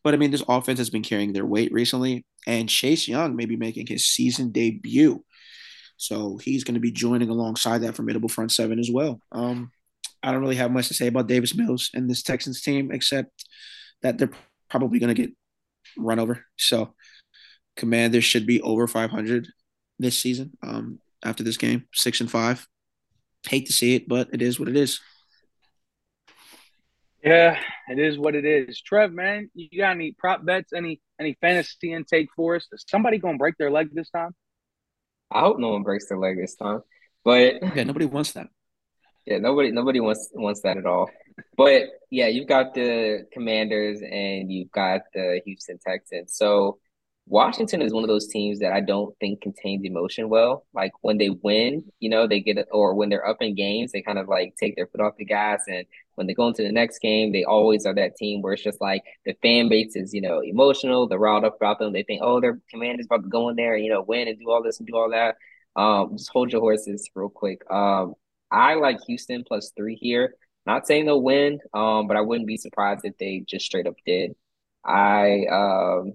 B: But I mean, this offense has been carrying their weight recently, and Chase Young may be making his season debut. So he's going to be joining alongside that formidable front seven as well. Um, I don't really have much to say about Davis Mills and this Texans team, except that they're probably going to get run over. So, Commanders should be over 500 this season. Um, after this game, six and five. Hate to see it, but it is what it is.
C: Yeah, it is what it is. Trev, man, you got any prop bets? Any any fantasy intake for us? Is somebody gonna break their leg this time?
A: I hope no one breaks their leg this time. But
B: yeah, nobody wants that.
A: Yeah, nobody nobody wants wants that at all. But yeah, you've got the Commanders and you've got the Houston Texans. So Washington is one of those teams that I don't think contains emotion well. Like when they win, you know, they get it, or when they're up in games, they kind of like take their foot off the gas. And when they go into the next game, they always are that team where it's just like the fan base is, you know, emotional. They're riled up about them. They think, oh, their commander's about to go in there and, you know, win and do all this and do all that. Um, just hold your horses real quick. Um, I like Houston plus three here. Not saying they'll win, um, but I wouldn't be surprised if they just straight up did. I um,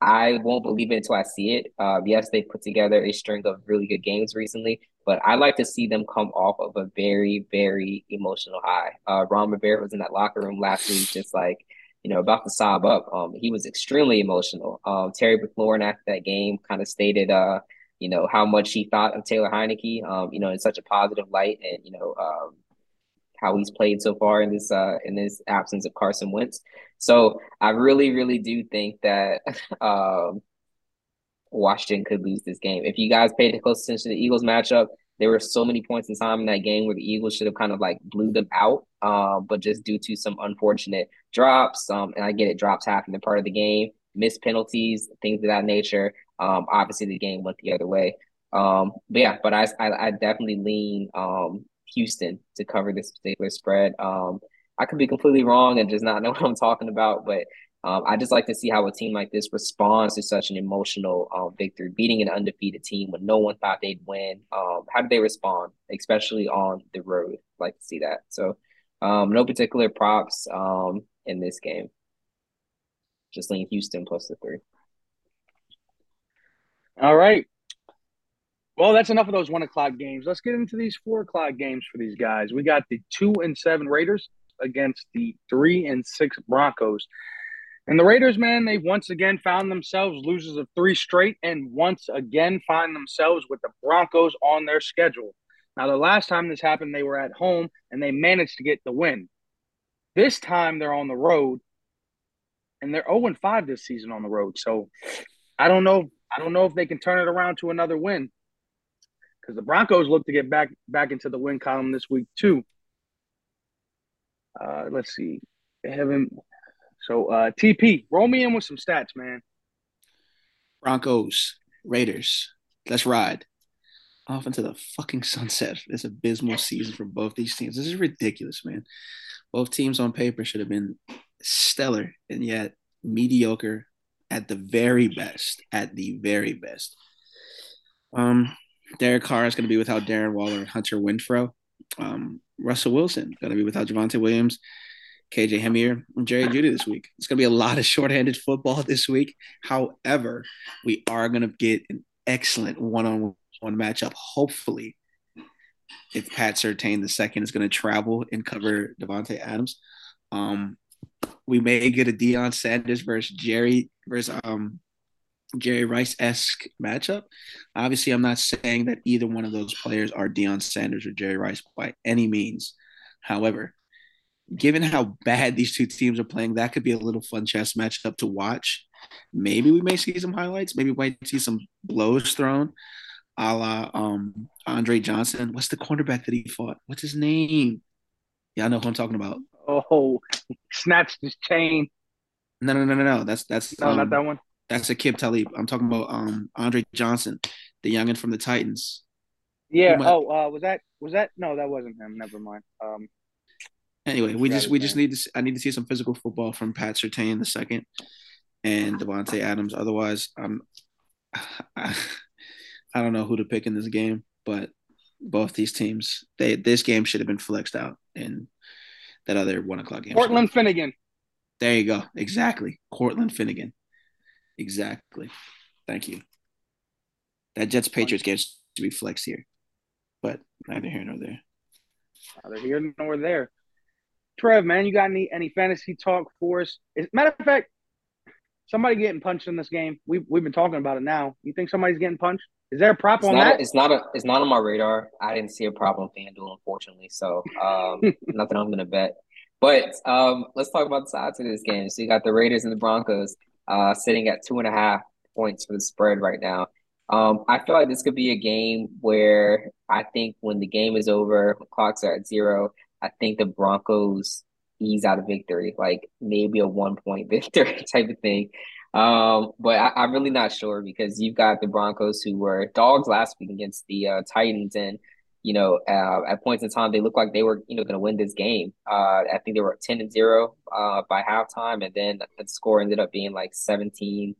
A: I won't believe it until I see it. Uh, yes, they put together a string of really good games recently, but I like to see them come off of a very, very emotional high. Uh, Ron Rivera was in that locker room last week, just like you know, about to sob up. Um, he was extremely emotional. Um, Terry McLaurin after that game kind of stated, uh, you know, how much he thought of Taylor Heinicke, um, you know, in such a positive light and, you know, um, how he's played so far in this uh in this absence of Carson Wentz. So I really, really do think that [laughs] um Washington could lose this game. If you guys paid close attention to the Eagles matchup, there were so many points in time in that game where the Eagles should have kind of like blew them out. Uh, but just due to some unfortunate drops, um, and I get it, drops happen in part of the game, missed penalties, things of that nature. Um, obviously the game went the other way. Um, but yeah, but I, I, I definitely lean um Houston to cover this particular spread. Um, I could be completely wrong and just not know [laughs] what I'm talking about, but um, I just like to see how a team like this responds to such an emotional um, victory, beating an undefeated team when no one thought they'd win. Um, how do they respond, especially on the road? I'd like to see that. So, um, no particular props um, in this game. Just lean Houston plus the three.
C: All right. Well, that's enough of those one o'clock games. Let's get into these four o'clock games for these guys. We got the two and seven Raiders against the three and six Broncos. And the Raiders, man, they once again found themselves losers of three straight and once again find themselves with the Broncos on their schedule. Now, the last time this happened, they were at home and they managed to get the win. This time they're on the road and they're 0 5 this season on the road. So I don't know I don't know if they can turn it around to another win because the Broncos look to get back back into the win column this week too. Uh, let's see, they haven't. So uh, TP, roll me in with some stats, man.
B: Broncos, Raiders, let's ride. off into the fucking sunset. This abysmal season for both these teams. This is ridiculous, man. Both teams on paper should have been stellar, and yet mediocre at the very best. At the very best. Um, Derek Carr is going to be without Darren Waller and Hunter Renfrow. Um, Russell Wilson going to be without Javonte Williams, KJ Hamler, and Jerry Jeudy this week. It's going to be a lot of shorthanded football this week. However, we are going to get an excellent one-on-one matchup. Hopefully, if Pat Surtain the second is going to travel and cover Davante Adams, um, we may get a Deion Sanders versus Jerry versus um Jerry Rice esque matchup. Obviously, I'm not saying that either one of those players are Deion Sanders or Jerry Rice by any means. However, given how bad these two teams are playing, that could be a little fun chess matchup to watch. Maybe we may see some highlights. Maybe we might see some blows thrown, a la um, Andre Johnson. What's the cornerback that he fought? What's his name? Yeah, I know who I'm talking about.
C: Oh, snatched his chain.
B: No, no, no, no, no. That's that's
C: no, um, not that one.
B: That's Aqib Talib. I'm talking about um Andre Johnson, the youngin from the Titans.
C: Yeah. Oh, uh, was that was that? No, that wasn't him. Never mind. Um.
B: Anyway, we just we just need to. I need to see some physical football from Pat Surtain the second, and Davante Adams. Otherwise, I'm. I, [sighs] I don't know who to pick in this game, but both these teams, they this game should have been flexed out in that other one o'clock game.
C: Cortland Finnegan.
B: There you go. Exactly. Cortland Finnegan. Exactly. Thank you. That Jets Patriots game to be flexed here, but neither here nor there.
C: Neither here nor there. Trev, man, you got any any fantasy talk for us? As, matter of fact, somebody getting punched in this game. We've we've been talking about it now. You think somebody's getting punched? Is there a prop
A: it's
C: on
A: that?
C: A,
A: it's not a. It's not on my radar. I didn't see a problem with FanDuel, unfortunately. So um, [laughs] nothing I'm gonna bet. But um, let's talk about the sides of this game. So you got the Raiders and the Broncos uh, sitting at two and a half points for the spread right now. Um, I feel like this could be a game where I think when the game is over, clocks are at zero, I think the Broncos ease out of victory, like maybe a one point [laughs] victory type of thing. Um, but I, am really not sure because you've got the Broncos who were dogs last week against the uh, Titans, and you know uh, at points in time they looked like they were you know going to win this game. Uh, I think they were ten and zero uh, by halftime, and then the score ended up being like seventeen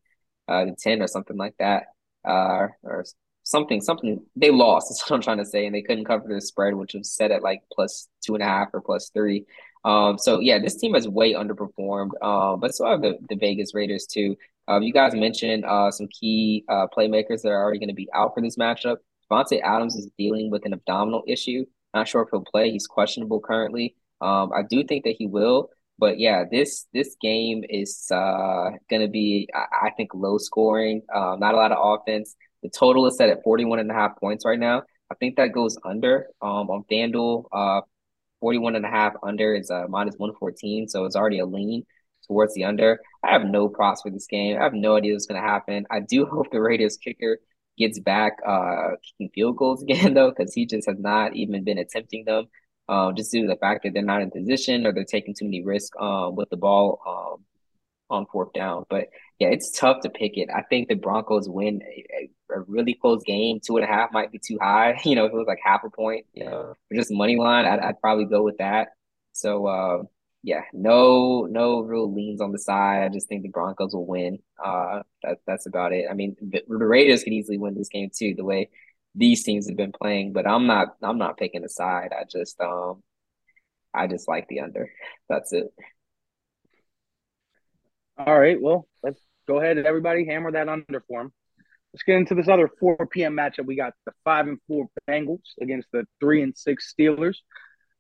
A: uh, to ten or something like that, uh, or something something they lost. [laughs] That's what I'm trying to say, and they couldn't cover the spread, which was set at like plus two and a half or plus three. Um, so yeah, this team has way underperformed. Um, but so have the, the Vegas Raiders too. Um, you guys mentioned uh, some key uh, playmakers that are already going to be out for this matchup. Davante Adams is dealing with an abdominal issue. Not sure if he'll play. He's questionable currently. Um, I do think that he will, but yeah, this this game is uh, going to be, I, I, think, low scoring. Uh, not a lot of offense. The total is set at 41 and a half points right now. I think that goes under um, on FanDuel. Uh, 41 and a half under is uh, minus 114. So it's already a lean towards the under. I have no props for this game. I have no idea what's going to happen. I do [laughs] hope the Raiders kicker gets back uh, kicking field goals [laughs] again, though, because he just has not even been attempting them. Um, just due to the fact that they're not in position or they're taking too many risks um, with the ball um, on fourth down. But yeah, it's tough to pick it. I think the Broncos win a, a, really close game. Two and a half might be too high. [laughs] You know, if it was like half a point, you know, or just money line, I'd, I'd probably go with that. So uh, yeah, no, no real leans on the side. I just think the Broncos will win. Uh, that, that's about it. I mean, the, the Raiders could easily win this game too, the way these teams have been playing. But I'm not, I'm not picking a side. I just, um, I just like the under. That's it.
C: All right. Well, let's go ahead and everybody hammer that under for them. Let's get into this other 4 p.m. matchup. We got the five and four Bengals against the three and six Steelers.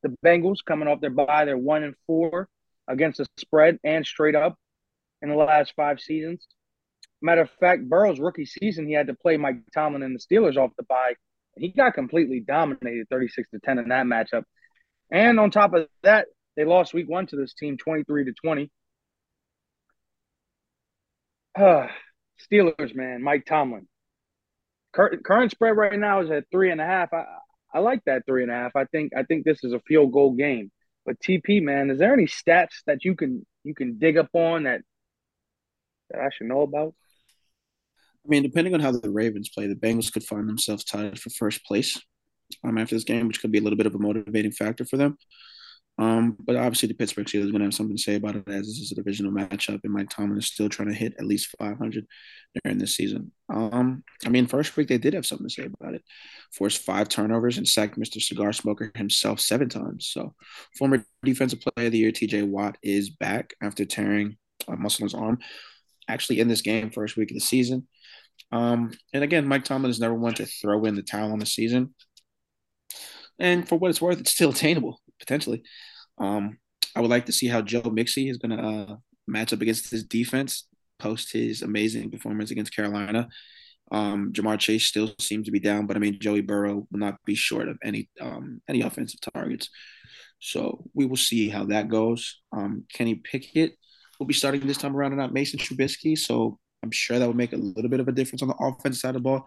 C: The Bengals coming off their bye, they're one and four against the spread and straight up in the last five seasons. Matter of fact, Burrow's rookie season, he had to play Mike Tomlin and the Steelers off the bye. He got completely dominated 36 to 10 in that matchup. And on top of that, they lost week one to this team 23 to 20. Uh, [sighs] Steelers, man, Mike Tomlin. Current, spread right now is at three and a half. I like that three and a half. I think I think this is a field goal game. But TP, man, is there any stats that you can you can dig up on that that I should know about?
B: I mean, depending on how the Ravens play, the Bengals could find themselves tied for first place um, after this game, which could be a little bit of a motivating factor for them. Um, but obviously, the Pittsburgh Steelers going to have something to say about it as this is a divisional matchup, and Mike Tomlin is still trying to hit at least 500 during this season. Um, I mean, first week they did have something to say about it. Forced five turnovers and sacked Mr. Cigar Smoker himself seven times. So, former Defensive Player of the Year T.J. Watt is back after tearing a muscle in his arm. Actually, in this game, first week of the season. Um, and again, Mike Tomlin is never one to throw in the towel on the season. And for what it's worth, it's still attainable potentially. Um, I would like to see how Joe Mixon is going to uh, match up against his defense post his amazing performance against Carolina. Um, Ja'Marr Chase still seems to be down, but I mean Joey Burrow will not be short of any um, any offensive targets. So we will see how that goes. Um, Kenny Pickett will be starting this time around and not Mason Trubisky. So I'm sure that will make a little bit of a difference on the offense side of the ball.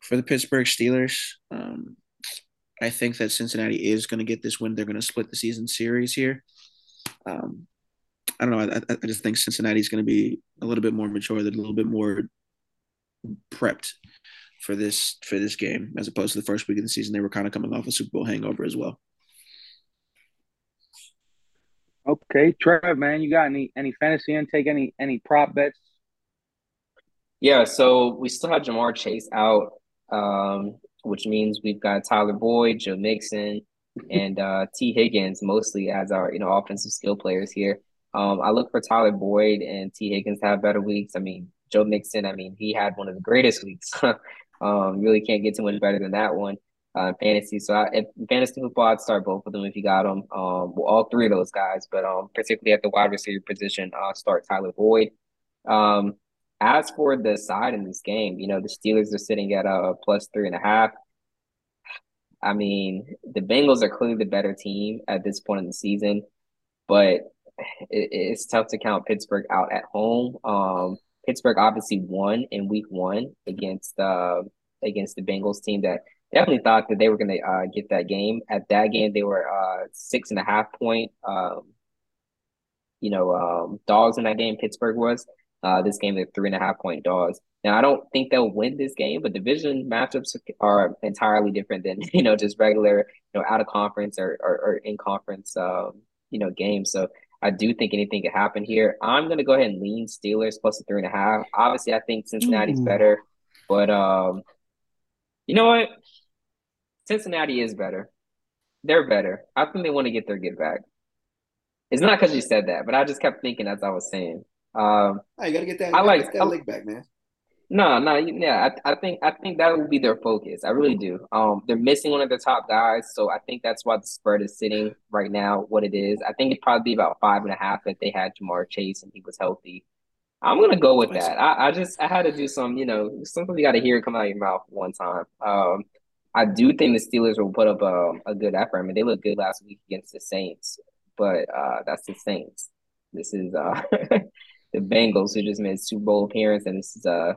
B: For the Pittsburgh Steelers, um, I think that Cincinnati is going to get this win. They're going to split the season series here. Um, I don't know. I, I just think Cincinnati is going to be a little bit more mature. They're a little bit more prepped for this for this game as opposed to the first week of the season. They were kind of coming off a Super Bowl hangover as well.
C: Okay, Trev, man, you got any any fantasy intake? Any any prop bets?
A: Yeah, so we still have Ja'Marr Chase out. Um, which means we've got Tyler Boyd, Joe Mixon, and uh, Tee Higgins mostly as our you know offensive skill players here. Um, I look for Tyler Boyd and Tee Higgins to have better weeks. I mean, Joe Mixon, I mean, he had one of the greatest weeks. [laughs] um, really can't get too much better than that one. Uh, fantasy. So I, if fantasy football, I'd start both of them if you got them. Um, well, all three of those guys, but um, particularly at the wide receiver position, uh, start Tyler Boyd. Um, as for the side in this game, you know, the Steelers are sitting at a plus three and a half. I mean, the Bengals are clearly the better team at this point in the season, but it, it's tough to count Pittsburgh out at home. Um, Pittsburgh obviously won in Week One against uh, against the Bengals team that definitely thought that they were going to uh, get that game. At that game, they were uh, six and a half point, um, you know, um, dogs in that game. Pittsburgh was. Uh, this game, they're three and a half point dogs. Now, I don't think they'll win this game, but division matchups are entirely different than [laughs] you know just regular, you know, out of conference or or, or in conference, um, you know, games. So I do think anything could happen here. I'm gonna go ahead and lean Steelers plus a three and a half. Obviously, I think Cincinnati's Ooh. better, but um, you know what? Cincinnati is better. They're better. I think they want to get their get back. It's not because you said that, but I just kept thinking as I was saying. Um,
B: oh, you gotta get that. I like that leg back, man.
A: No, no, yeah, I, I think I think that will be their focus. I really do. Um, they're missing one of their top guys, so I think that's why the spread is sitting right now what it is. I think it'd probably be about five and a half if they had Ja'Marr Chase and he was healthy. I'm gonna go with that. I, I just I had to do some, you know, something you got to hear come out of your mouth one time. Um, I do think the Steelers will put up a, a good effort. I mean, they looked good last week against the Saints, but uh, that's the Saints. This is uh, [laughs] the Bengals who just made Super Bowl appearance, and this is uh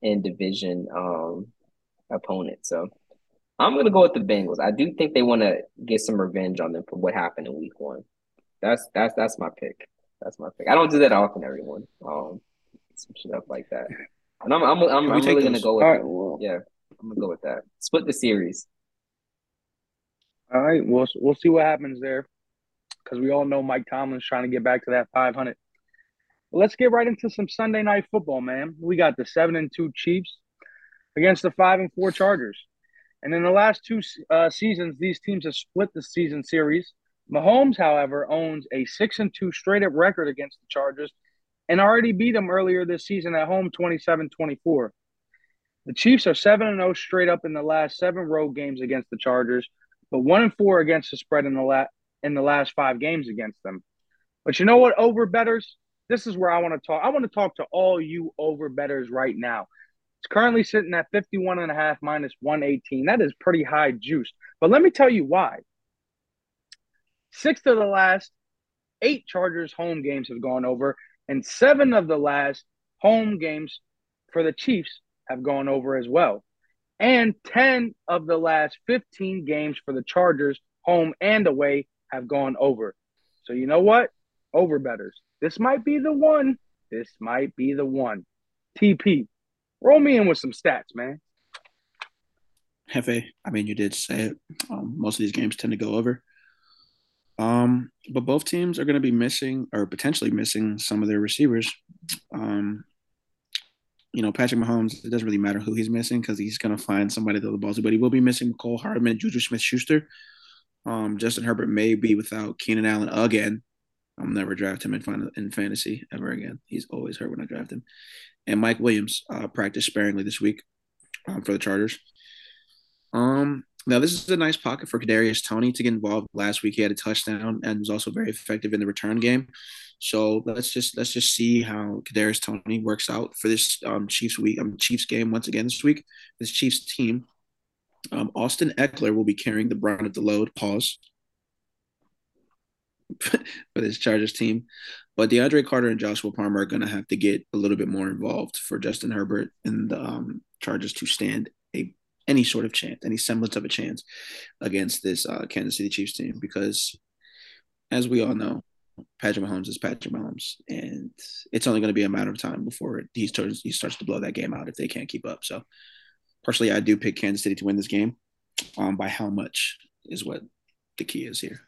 A: in division um opponent. So I'm gonna go with the Bengals. I do think they want to get some revenge on them for what happened in Week One. That's that's that's my pick. That's my pick. I don't do that often, everyone. Um, some shit up like that. And I'm I'm I'm, I'm really gonna go with right, well, yeah. I'm gonna go with that. Split the series.
C: All right, we'll we'll see what happens there, because we all know Mike Tomlin's trying to get back to that 500 let's get right into some Sunday night football, man. We got the seven and two Chiefs against the five and four Chargers. And in the last two uh, seasons, these teams have split the season series. Mahomes, however, owns a six and two straight up record against the Chargers and already beat them earlier this season at home 27 24. The Chiefs are 7 and 0 straight up in the last seven road games against the Chargers, but 1 and 4 against the spread in the, la- in the last five games against them. But you know what, over betters? This is where I want to talk. I want to talk to all you over betters right now. It's currently sitting at 51 and a half minus 118. That is pretty high juice. But let me tell you why. Six of the last eight Chargers home games have gone over, and seven of the last home games for the Chiefs have gone over as well. And 10 of the last 15 games for the Chargers, home and away, have gone over. So you know what? Over betters. This might be the one. This might be the one. TP, Roll me in with some stats, man.
B: Jefe, I mean, you did say it. Um, most of these games tend to go over. Um, but both teams are going to be missing or potentially missing some of their receivers. Um, you know, Patrick Mahomes, it doesn't really matter who he's missing because he's going to find somebody to throw the ball to, but he will be missing Mecole Hardman, Juju Smith Schuster. Um, Justin Herbert may be without Keenan Allen again. I'll never draft him in, in fantasy ever again. He's always hurt when I draft him. And Mike Williams uh, practiced sparingly this week um, for the Chargers. Um, now this is a nice pocket for Kadarius Toney to get involved. Last week he had a touchdown and was also very effective in the return game. So let's just let's just see how Kadarius Toney works out for this um, Chiefs week, um, Chiefs game once again this week. This Chiefs team, um, Austin Ekeler will be carrying the brunt of the load. Pause [laughs] for this Chargers team, but DeAndre Carter and Joshua Palmer are going to have to get a little bit more involved for Justin Herbert and the um, Chargers to stand a any sort of chance, any semblance of a chance against this uh, Kansas City Chiefs team because, as we all know, Patrick Mahomes is Patrick Mahomes, and it's only going to be a matter of time before he starts he starts to blow that game out if they can't keep up. So, personally, I do pick Kansas City to win this game. Um, by how much is what the key is here.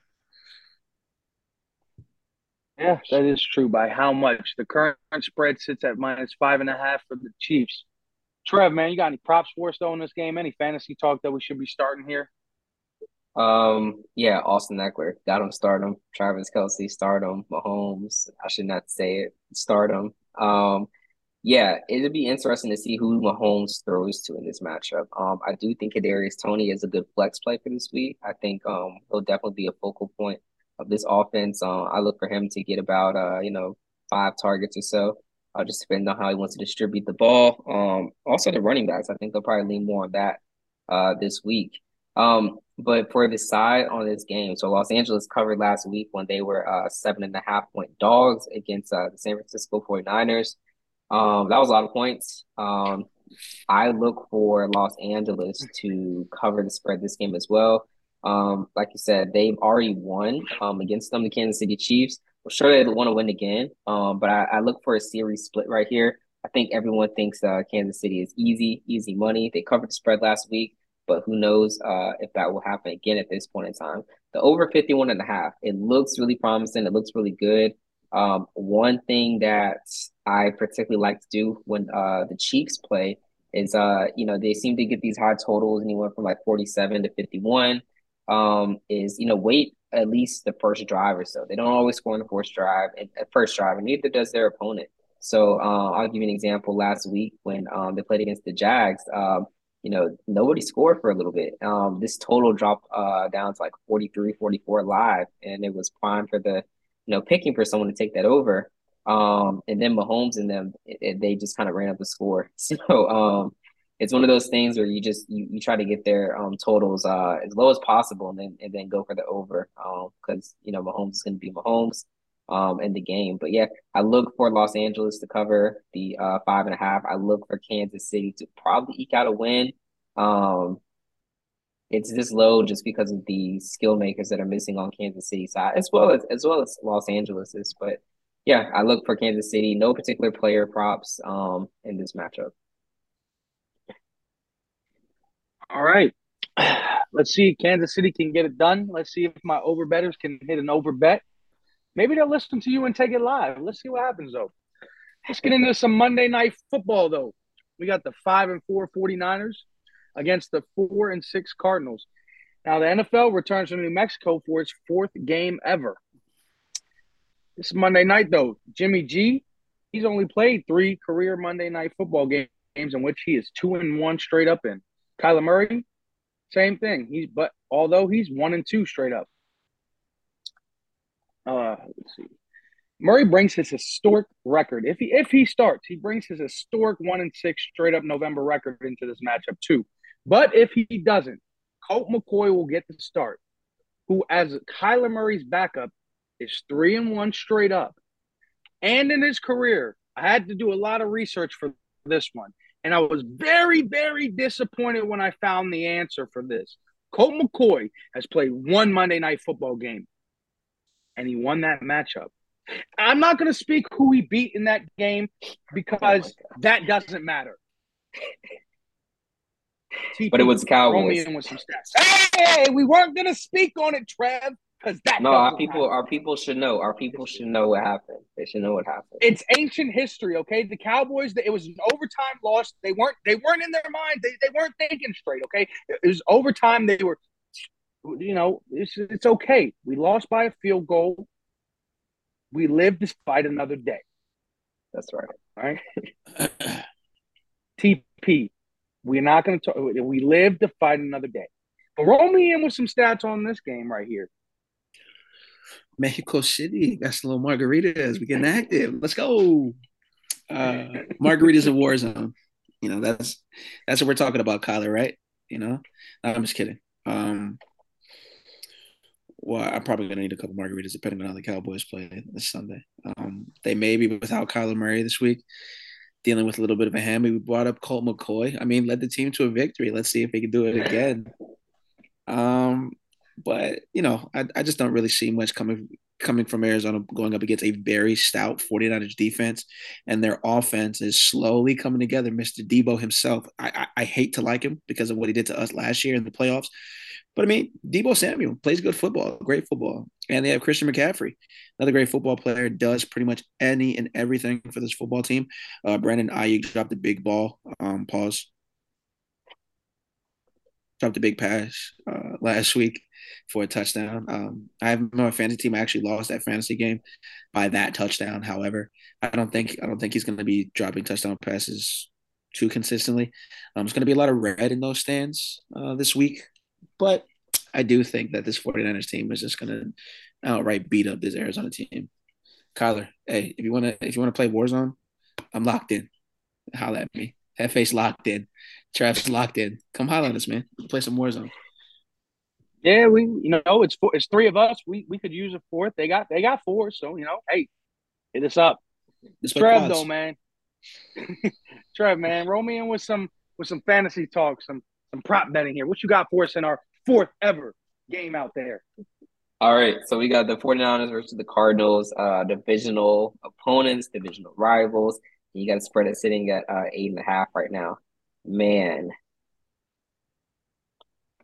C: Yeah, that is true. By how much? The current spread sits at minus five and a half for the Chiefs. Trev, man, you got any props for us though in this game? Any fantasy talk that we should be starting here?
A: Um, yeah, Austin Ekeler, got him, start him. Travis Kelce, start him. Mahomes, I should not say it, start him. Um, yeah, it'd be interesting to see who Mahomes throws to in this matchup. Um, I do think Kadarius Toney is a good flex play for this week. I think um he'll definitely be a focal point of this offense. Uh, I look for him to get about uh you know five targets or so. Uh, just depending on how he wants to distribute the ball. Um, also the running backs, I think they'll probably lean more on that uh this week. Um, but for the side on this game, so Los Angeles covered last week when they were uh seven and a half point dogs against uh, the San Francisco 49ers. Um, that was a lot of points. Um, I look for Los Angeles to cover the spread this game as well. Um, like you said, they've already won um, against them, the Kansas City Chiefs. I'm sure they want to win again. Um, but I, I, look for a series split right here. I think everyone thinks uh, Kansas City is easy, easy money. They covered the spread last week, but who knows uh, if that will happen again at this point in time. The over 51 and a half, it looks really promising. It looks really good. Um, one thing that I particularly like to do when uh, the Chiefs play is, uh, you know, they seem to get these high totals anywhere from like 47 to 51. Um, is, you know, wait at least the first drive or so. They don't always score in the first drive, at first drive, and neither does their opponent. So uh, I'll give you an example. Last week when um, they played against the Jags, um, you know, nobody scored for a little bit. Um, this total dropped uh, down to like 43, 44 live, and it was prime for the, you know, picking for someone to take that over. Um, and then Mahomes and them, it, it, they just kind of ran up the score. [laughs] So um, it's one of those things where you just you, you try to get their um totals uh as low as possible and then and then go for the over um because you know Mahomes is going to be Mahomes um in the game. But yeah, I look for Los Angeles to cover the uh five and a half. I look for Kansas City to probably eke out a win. Um it's this low just because of the skill makers that are missing on Kansas City side as well as as well as Los Angeles is. But yeah, I look for Kansas City. No particular player props um in this matchup.
C: All right. [sighs] Let's see Kansas City can get it done. Let's see if my over betters can hit an over bet. Maybe they'll listen to you and take it live. Let's see what happens though. Let's get into some Monday night football though. We got the 5 and 4 49ers against the 4 and 6 Cardinals. Now the NFL returns to New Mexico for its fourth game ever. This is Monday night though. Jimmy G, he's only played 3 career Monday night football games in which he is 2 and 1 straight up in. Kyler Murray, same thing. He's but although he's one and two straight up. Uh, let's see. Murray brings his historic record. If he if he starts, he brings his historic one and six straight up November record into this matchup too. But if he doesn't, Colt McCoy will get the start. Who, as Kyler Murray's backup, is three and one straight up. And in his career, I had to do a lot of research for this one. And I was very, very disappointed when I found the answer for this. Colt McCoy has played one Monday night football game, and he won that matchup. I'm not going to speak who he beat in that game because oh that doesn't matter.
A: but it was Cowboys.
C: With some stats. Hey, we weren't gonna speak on it, Trev, because that.
A: No, our people, happen. our people should know. Our people should know what happened. They should know what happened.
C: It's ancient history, okay? The Cowboys, it was an overtime loss. They weren't, they weren't in their mind. They, they weren't thinking straight, okay? It was overtime. They were, you know, it's it's okay. We lost by a field goal. We live to fight another day.
A: That's right.
C: All right. TP. We're not going to talk. We live to fight another day. But roll me in with some stats on this game right here.
B: Mexico City got some little margaritas. We getting active. Let's go. Uh, margaritas in Warzone. You know that's that's what we're talking about, Kyler, right? You know, no, I'm just kidding. Um, well, I'm probably gonna need a couple margaritas depending on how the Cowboys play this Sunday. Um, they may be without Kyler Murray this week, dealing with a little bit of a hammy. We brought up Colt McCoy. I mean, led the team to a victory. Let's see if he can do it again. Um, but you know, I, I just don't really see much coming coming from Arizona going up against a very stout 49ers defense, and their offense is slowly coming together. Mr. Deebo himself, I, I, I hate to like him because of what he did to us last year in the playoffs, but I mean, Deebo Samuel plays good football, great football. And they have Christian McCaffrey, another great football player, does pretty much any and everything for this football team. Uh, Brandon Aiyuk dropped a big ball. Um, pause. Dropped a big pass uh, last week for a touchdown. Um, I have my fantasy team. I actually lost that fantasy game by that touchdown. However, I don't think I don't think he's going to be dropping touchdown passes too consistently. Um, it's going to be a lot of red in those stands uh, this week. But I do think that this 49ers team is just gonna outright beat up this Arizona team. Kyler, hey, if you wanna if you wanna play Warzone, I'm locked in. Holla at me. That face locked in. Travis locked in. Come holla at us, man. play some Warzone.
C: Yeah, we you know it's four, it's three of us. We we could use a fourth. They got they got four, so you know, hey, hit us up. It's Trev though, man. [laughs] Trev, man, roll me in with some with some fantasy talk, some some prop betting here. What you got for us in our fourth ever game out there?
A: All right, so we got the 49ers versus the Cardinals, uh, divisional opponents, divisional rivals. You got a spread it sitting at uh, eight and a half right now. Man,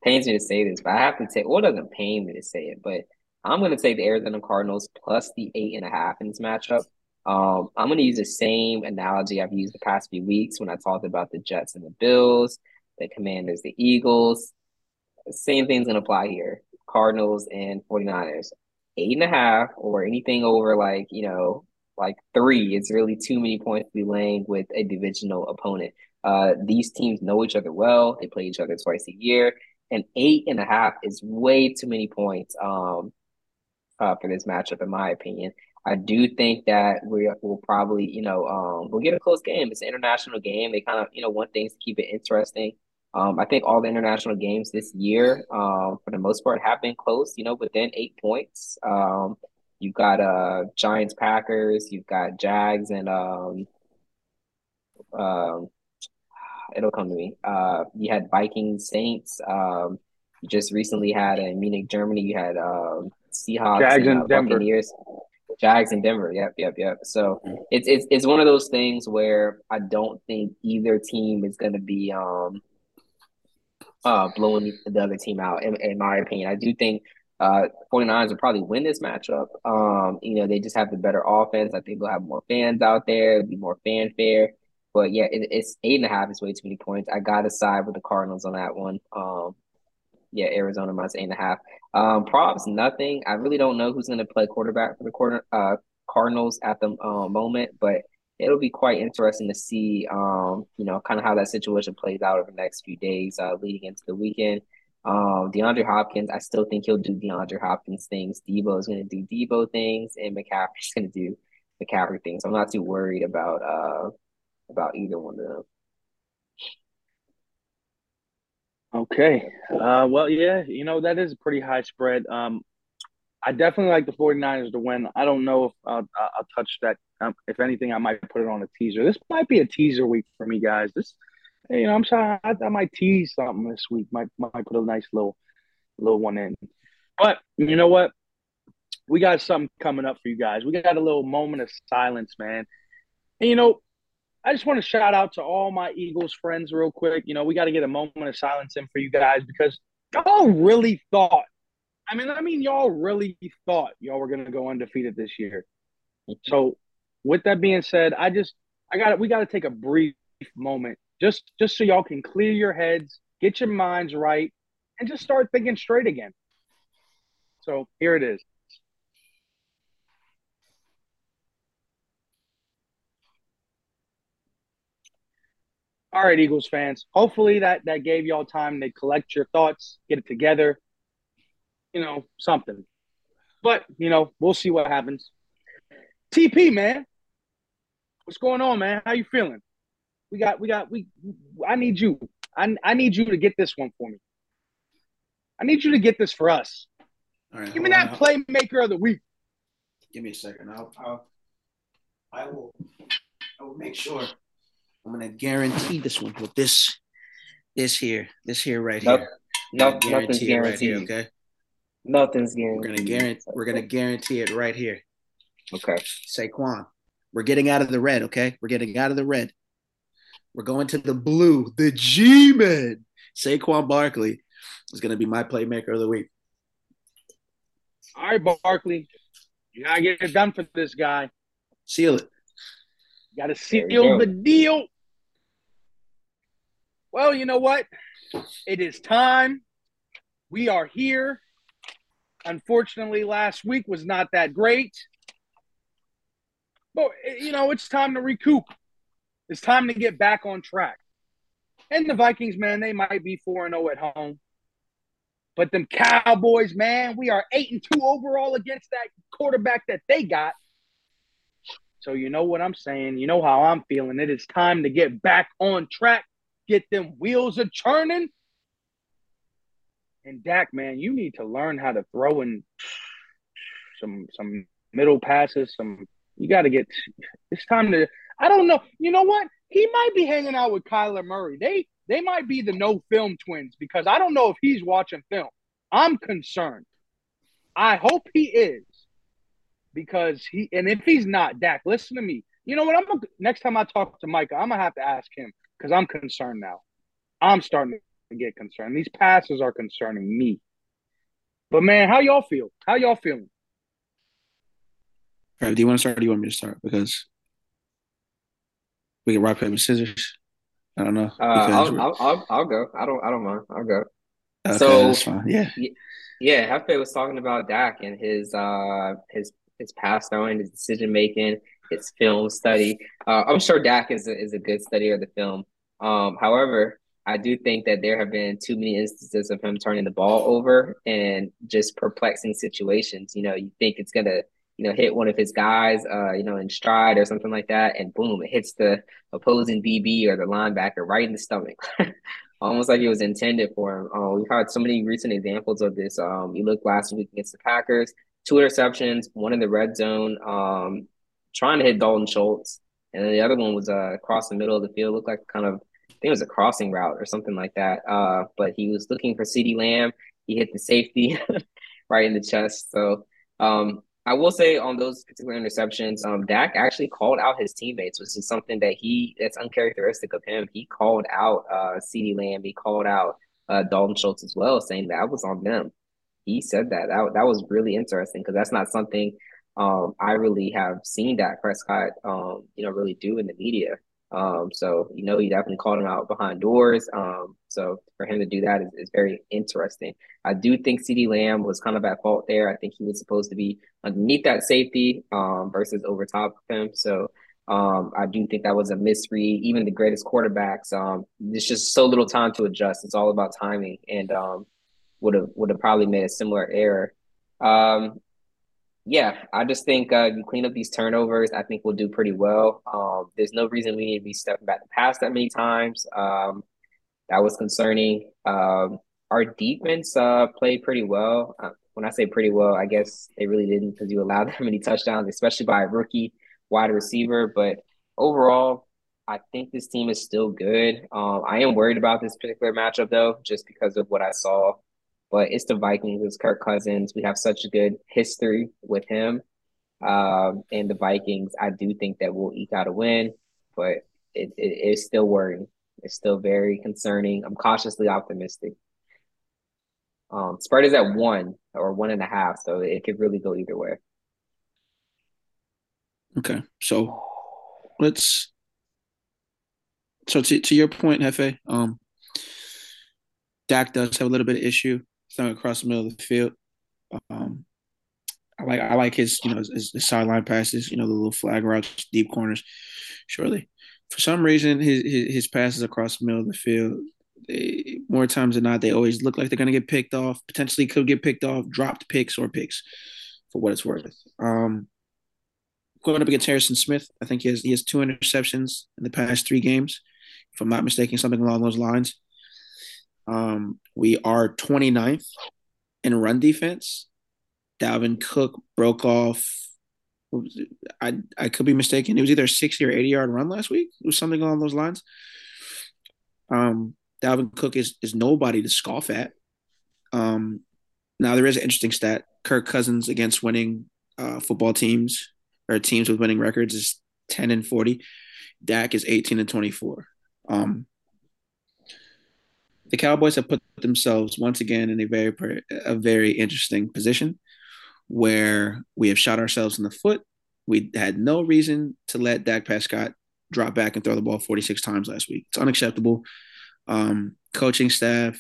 A: pains me to say this, but I have to take. Well, doesn't pain me to say it, but I'm going to take the Arizona Cardinals plus the eight and a half in this matchup. Um, I'm going to use the same analogy I've used the past few weeks when I talked about the Jets and the Bills the Commanders, the Eagles. Same thing's going to apply here. Cardinals and 49ers. Eight and a half or anything over like, you know, like three, it's really too many points to be laying with a divisional opponent. Uh, these teams know each other well. They play each other twice a year. And eight and a half is way too many points um, uh, for this matchup, in my opinion. I do think that we will probably, you know, um, we'll get a close game. It's an international game. They kind of, you know, want things to keep it interesting. Um, I think all the international games this year, um, for the most part, have been close. You know, within eight points. Um, you've got uh Giants, Packers. You've got Jags, and um, um, it'll come to me. Uh, you had Vikings, Saints. Um, you just recently had in Munich, Germany. You had um Seahawks,
C: Jags and, uh, Denver.
A: Buccaneers. Jags and Denver. Yep, yep, yep. So it's it's it's one of those things where I don't think either team is going to be um uh, blowing the other team out, in, in my opinion. I do think uh, 49ers will probably win this matchup. Um, you know, they just have the better offense. I think they'll have more fans out there, It'll be more fanfare. But yeah, it, it's eight and a half is way too many points. I got to side with the Cardinals on that one. Um, yeah, Arizona minus eight and a half. Um, props, nothing. I really don't know who's going to play quarterback for the quarter, uh, Cardinals at the uh, moment, but it'll be quite interesting to see, um, you know, kind of how that situation plays out over the next few days, uh, leading into the weekend. Um, DeAndre Hopkins, I still think he'll do DeAndre Hopkins things. Deebo is going to do Deebo things, and McCaffrey's going to do McCaffrey things. I'm not too worried about uh about either one of them.
C: Okay. Uh, well, yeah, you know, that is a pretty high spread. Um, I definitely like the 49ers to win. I don't know if I'll, I'll touch that. Um, if anything, I might put it on a teaser. This might be a teaser week for me, guys. This, you know, I'm sorry, I, I might tease something this week. Might might put a nice little little one in. But you know what? We got something coming up for you guys. We got a little moment of silence, man. And you know, I just want to shout out to all my Eagles friends real quick. You know, we got to get a moment of silence in for you guys because y'all really thought. I mean, I mean, y'all really thought y'all were going to go undefeated this year. So, with that being said, I just I got we got to take a brief moment just just so y'all can clear your heads, get your minds right, and just start thinking straight again. So here it is. All right, Eagles fans. Hopefully that that gave y'all time to collect your thoughts, get it together. You know, something. But, you know, we'll see what happens. TP, man. What's going on, man? How you feeling? We got we got we I need you. I I need you to get this one for me. I need you to get this for us. All right, Give me that playmaker of the week.
B: Give me a second. I'll, I'll I will I will make sure I'm gonna guarantee this one with this this here, this here right nope. here.
A: Nope, nothing's guaranteed. Right here, okay. Nothing's guaranteed.
B: We're gonna guarantee. We're gonna guarantee it right here.
A: Okay.
B: Saquon, we're getting out of the red. Okay, we're getting out of the red. We're going to the blue. The G-man, Saquon Barkley, is gonna be my playmaker of the week.
C: All right, Barkley, you gotta get it done for this guy.
B: Seal it.
C: Got to seal the deal. Well, you know what? It is time. We are here. Unfortunately, last week was not that great. But, eh, you know, it's time to recoup. It's time to get back on track. And the Vikings, man, they might be 4 0 at home. But them Cowboys, man, we are 8 and 2 overall against that quarterback that they got. So you know what I'm saying. You know how I'm feeling. It is time to get back on track, get them wheels a churning. And Dak, man, you need to learn how to throw in some some middle passes. Some you got to get. It's time to. I don't know. You know what? He might be hanging out with Kyler Murray. They they might be the no film twins because I don't know if he's watching film. I'm concerned. I hope he is because he and if he's not Dak, listen to me. You know what? I'm gonna, next time I talk to Micah, I'm gonna have to ask him because I'm concerned now. I'm starting to get concerned. These passes are concerning me. But man, how y'all feel? How y'all feeling?
B: All right, do you want to start or do you want me to start? Because we can rock paper scissors. I don't know.
A: Uh, I'll, I'll, I'll, I'll, go. I don't I don't mind. I'll go.
B: Okay, so that's fine. Yeah.
A: Yeah, Jefe was talking about Dak and his uh his his pass throwing, his decision making, his film study. Uh, I'm sure Dak is a, is a good study of the film. Um, however, I do think that there have been too many instances of him turning the ball over and just perplexing situations. You know, you think it's gonna, you know, hit one of his guys, uh, you know, in stride or something like that, and boom, it hits the opposing DB or the linebacker right in the stomach. [laughs] Almost like it was intended for him. Uh, we've had so many recent examples of this. Um, you look last week against the Packers two interceptions, one in the red zone, um, trying to hit Dalton Schultz, and then the other one was uh, across the middle of the field. Looked like kind of, I think it was a crossing route or something like that. Uh, but he was looking for CeeDee Lamb. He hit the safety [laughs] right in the chest. So um, I will say on those particular interceptions, um, Dak actually called out his teammates, which is something that he that's uncharacteristic of him. He called out uh, CeeDee Lamb. He called out uh, Dalton Schultz as well, saying that was on them he said that. That that was really interesting because that's not something um, I really have seen Dak Prescott um, you know really do in the media. Um, so you know he definitely called him out behind doors. Um, so for him to do that is, is very interesting. I do think CeeDee Lamb was kind of at fault there. I think he was supposed to be underneath that safety um, versus over top of him. So um, I do think that was a misread. Even the greatest quarterbacks, um, there's just so little time to adjust. It's all about timing. And um, would have would have probably made a similar error. Um, yeah, I just think uh, you clean up these turnovers. I think we'll do pretty well. Um, there's no reason we need to be stepping back to pass that many times. Um, that was concerning. Um, our defense uh, played pretty well. Uh, when I say pretty well, I guess they really didn't because you allowed [laughs] that many touchdowns, especially by a rookie wide receiver. But overall, I think this team is still good. Um, I am worried about this particular matchup though, just because of what I saw but it's the Vikings. It's Kirk Cousins. We have such a good history with him. Um, and the Vikings, I do think that we'll eke out a win, but it, it it's still worrying. It's still very concerning. I'm cautiously optimistic. Um, spread is at one or one and a half, so it could really go either way.
B: Okay, so let's. So to to your point, Jefe, um, Dak does have a little bit of issue throwing across the middle of the field. Um, I like I like his you know his, his sideline passes, you know the little flag routes, deep corners. Surely, for some reason, his his, his passes across the middle of the field they, more times than not, they always look like they're going to get picked off. Potentially could get picked off, dropped picks or picks, for what it's worth. Um, going up against Harrison Smith, I think he has he has two interceptions in the past three games, if I'm not mistaken, something along those lines. Um, we are 29th in run defense. Dalvin Cook broke off. I I could be mistaken. It was either a 60 or 80 yard run last week. It was something along those lines. Um, Dalvin Cook is is nobody to scoff at. Um, now there is an interesting stat: Kirk Cousins against winning uh, football teams or teams with winning records is ten and forty. Dak is eighteen and twenty four. Um, the Cowboys have put themselves once again in a very a very interesting position where we have shot ourselves in the foot. We had no reason to let Dak Prescott drop back and throw the ball 46 times last week. It's unacceptable. Um, coaching staff,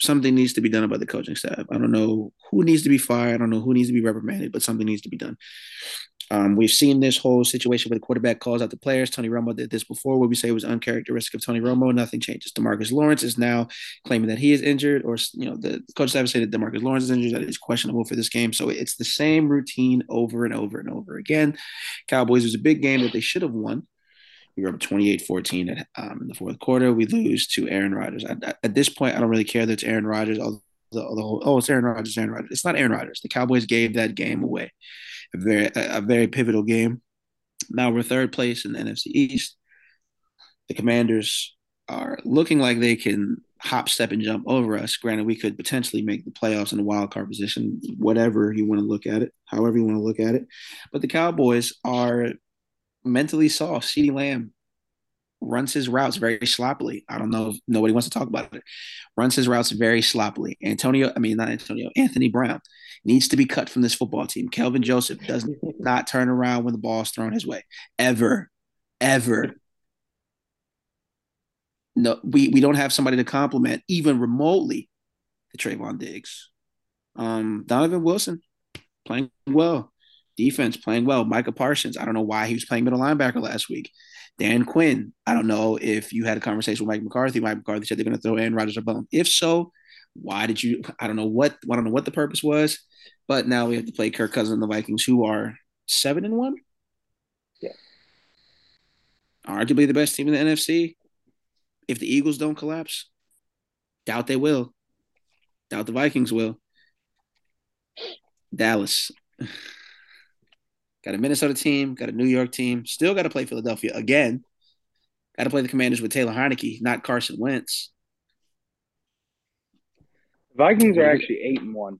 B: something needs to be done about the coaching staff. I don't know who needs to be fired. I don't know who needs to be reprimanded, but something needs to be done. Um, we've seen this whole situation where the quarterback calls out the players. Tony Romo did this before, where we say it was uncharacteristic of Tony Romo. Nothing changes. Demarcus Lawrence is now claiming that he is injured, or you know, the coach staff said that Demarcus Lawrence is injured, that he's questionable for this game. So it's the same routine over and over and over again. Cowboys was a big game that they should have won. We were up 28 14 um, in the fourth quarter. We lose to Aaron Rodgers. At, at this point, I don't really care that it's Aaron Rodgers. Whole, oh, it's Aaron Rodgers, Aaron Rodgers. It's not Aaron Rodgers. The Cowboys gave that game away. A very, a, a very pivotal game. Now we're third place in the NFC East. The Commanders are looking like they can hop, step, and jump over us. Granted, we could potentially make the playoffs in a wild card position, whatever you want to look at it, however you want to look at it. But the Cowboys are mentally soft. CeeDee Lamb runs his routes very sloppily. I don't know if nobody wants to talk about it. Runs his routes very sloppily. Antonio, I mean not Antonio, Anthony Brown needs to be cut from this football team. Kelvin Joseph does not turn around when the ball is thrown his way. Ever. Ever. No, we, we don't have somebody to complement even remotely the Trevon Diggs. Um, Donovan Wilson playing well defense playing well. Micah Parsons, I don't know why he was playing middle linebacker last week. Dan Quinn, I don't know if you had a conversation with Mike McCarthy. Mike McCarthy said they're going to throw Aaron Rodgers a bone. If so, why did you? I don't know what I don't know what the purpose was, but now we have to play Kirk Cousins and the Vikings, who are seven and one.
A: Yeah,
B: arguably the best team in the NFC. If the Eagles don't collapse, doubt they will. Doubt the Vikings will. Dallas. Got a Minnesota team, got a New York team, still got to play Philadelphia again. Got to play the Commanders with Taylor Heinicke, not Carson Wentz.
C: Vikings are actually eight and one.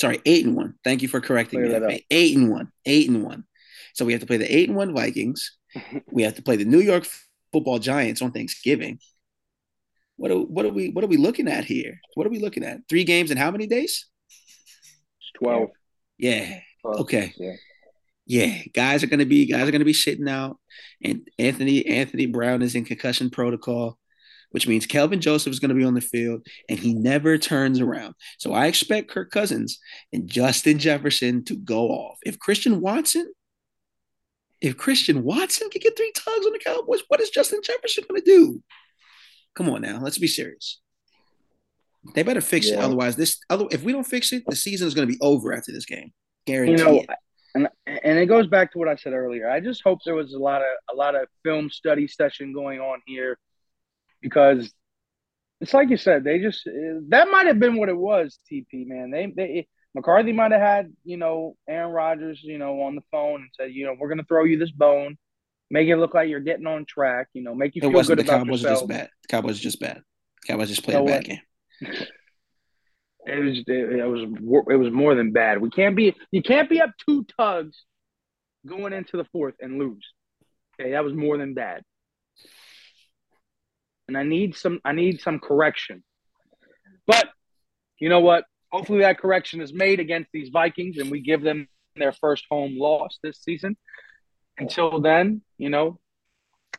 B: Sorry, eight and one. Thank you for correcting Clear me. Eight and one. Eight and one. So we have to play the eight and one Vikings. [laughs] we have to play the New York Football Giants on Thanksgiving. What are, what are we what are we looking at here? What are we looking at? Three games in how many days?
C: It's twelve.
B: Yeah. 12. Okay. Yeah yeah, guys are gonna be guys are gonna be sitting out, and Anthony Anthony Brown is in concussion protocol, which means Kelvin Joseph is gonna be on the field, and he never turns around. So I expect Kirk Cousins and Justin Jefferson to go off. If Christian Watson, if Christian Watson can get three tugs on the Cowboys, what is Justin Jefferson gonna do? Come on now, let's be serious. They better fix yeah. it, otherwise this. Other, if we don't fix it, the season is going to be over after this game. Guaranteed. You know,
C: and and it goes back to what I said earlier. I just hope there was a lot of a lot of film study session going on here, because it's like you said. They just that might have been what it was. TP man, they they McCarthy might have had you know Aaron Rodgers you know on the phone and said you know we're gonna throw you this bone, make it look like you're getting on track. You know, make you it feel good
B: the
C: about
B: Cowboys
C: yourself.
B: Just bad. The Cowboys just bad. The Cowboys just played so a bad game. [laughs]
C: It was it was it was more than bad. We can't be you can't be up two tugs going into the fourth and lose. Okay, that was more than bad. and I need some I need some correction. But you know what? Hopefully that correction is made against these Vikings and we give them their first home loss this season. Until then, you know,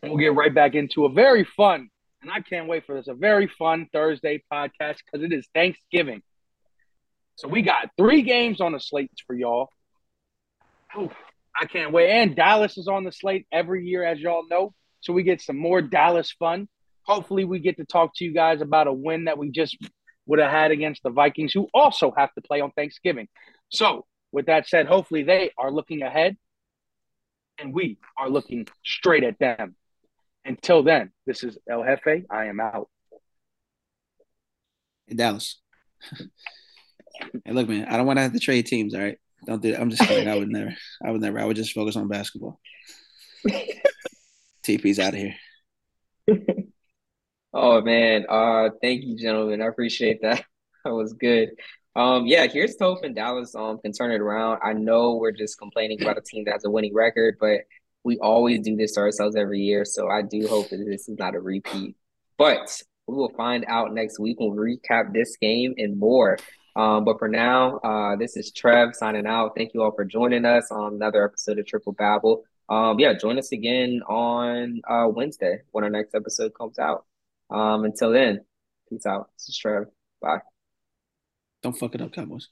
C: we'll get right back into a very fun, and I can't wait for this, a very fun Thursday podcast because it is Thanksgiving. So we got three games on the slate for y'all. Ooh, I can't wait. And Dallas is on the slate every year, as y'all know. So we get some more Dallas fun. Hopefully, we get to talk to you guys about a win that we just would have had against the Vikings, who also have to play on Thanksgiving. So, with that said, hopefully they are looking ahead and we are looking straight at them. Until then, this is El Jefe. I am out.
B: In Dallas. [laughs] hey, look, man, I don't want to have to trade teams. All right, don't do. It. I'm just kidding. I would never. I would never. I would just focus on basketball. [laughs] TP's out of here. [laughs]
A: Oh man, uh, thank you, gentlemen. I appreciate that. [laughs] That was good. Um, yeah, here's hoping Dallas um can turn it around. I know we're just complaining about a team that has a winning record, but we always do this to ourselves every year. So I do hope that this is not a repeat. But we will find out next week. When We'll recap this game and more. Um, but for now, uh, this is Trev signing out. Thank you all for joining us on another episode of Triple Babble. Um, yeah, join us again on uh, Wednesday when our next episode comes out. Um, until then, peace out. This is Trev. Bye.
B: Don't fuck it up, Cowboys.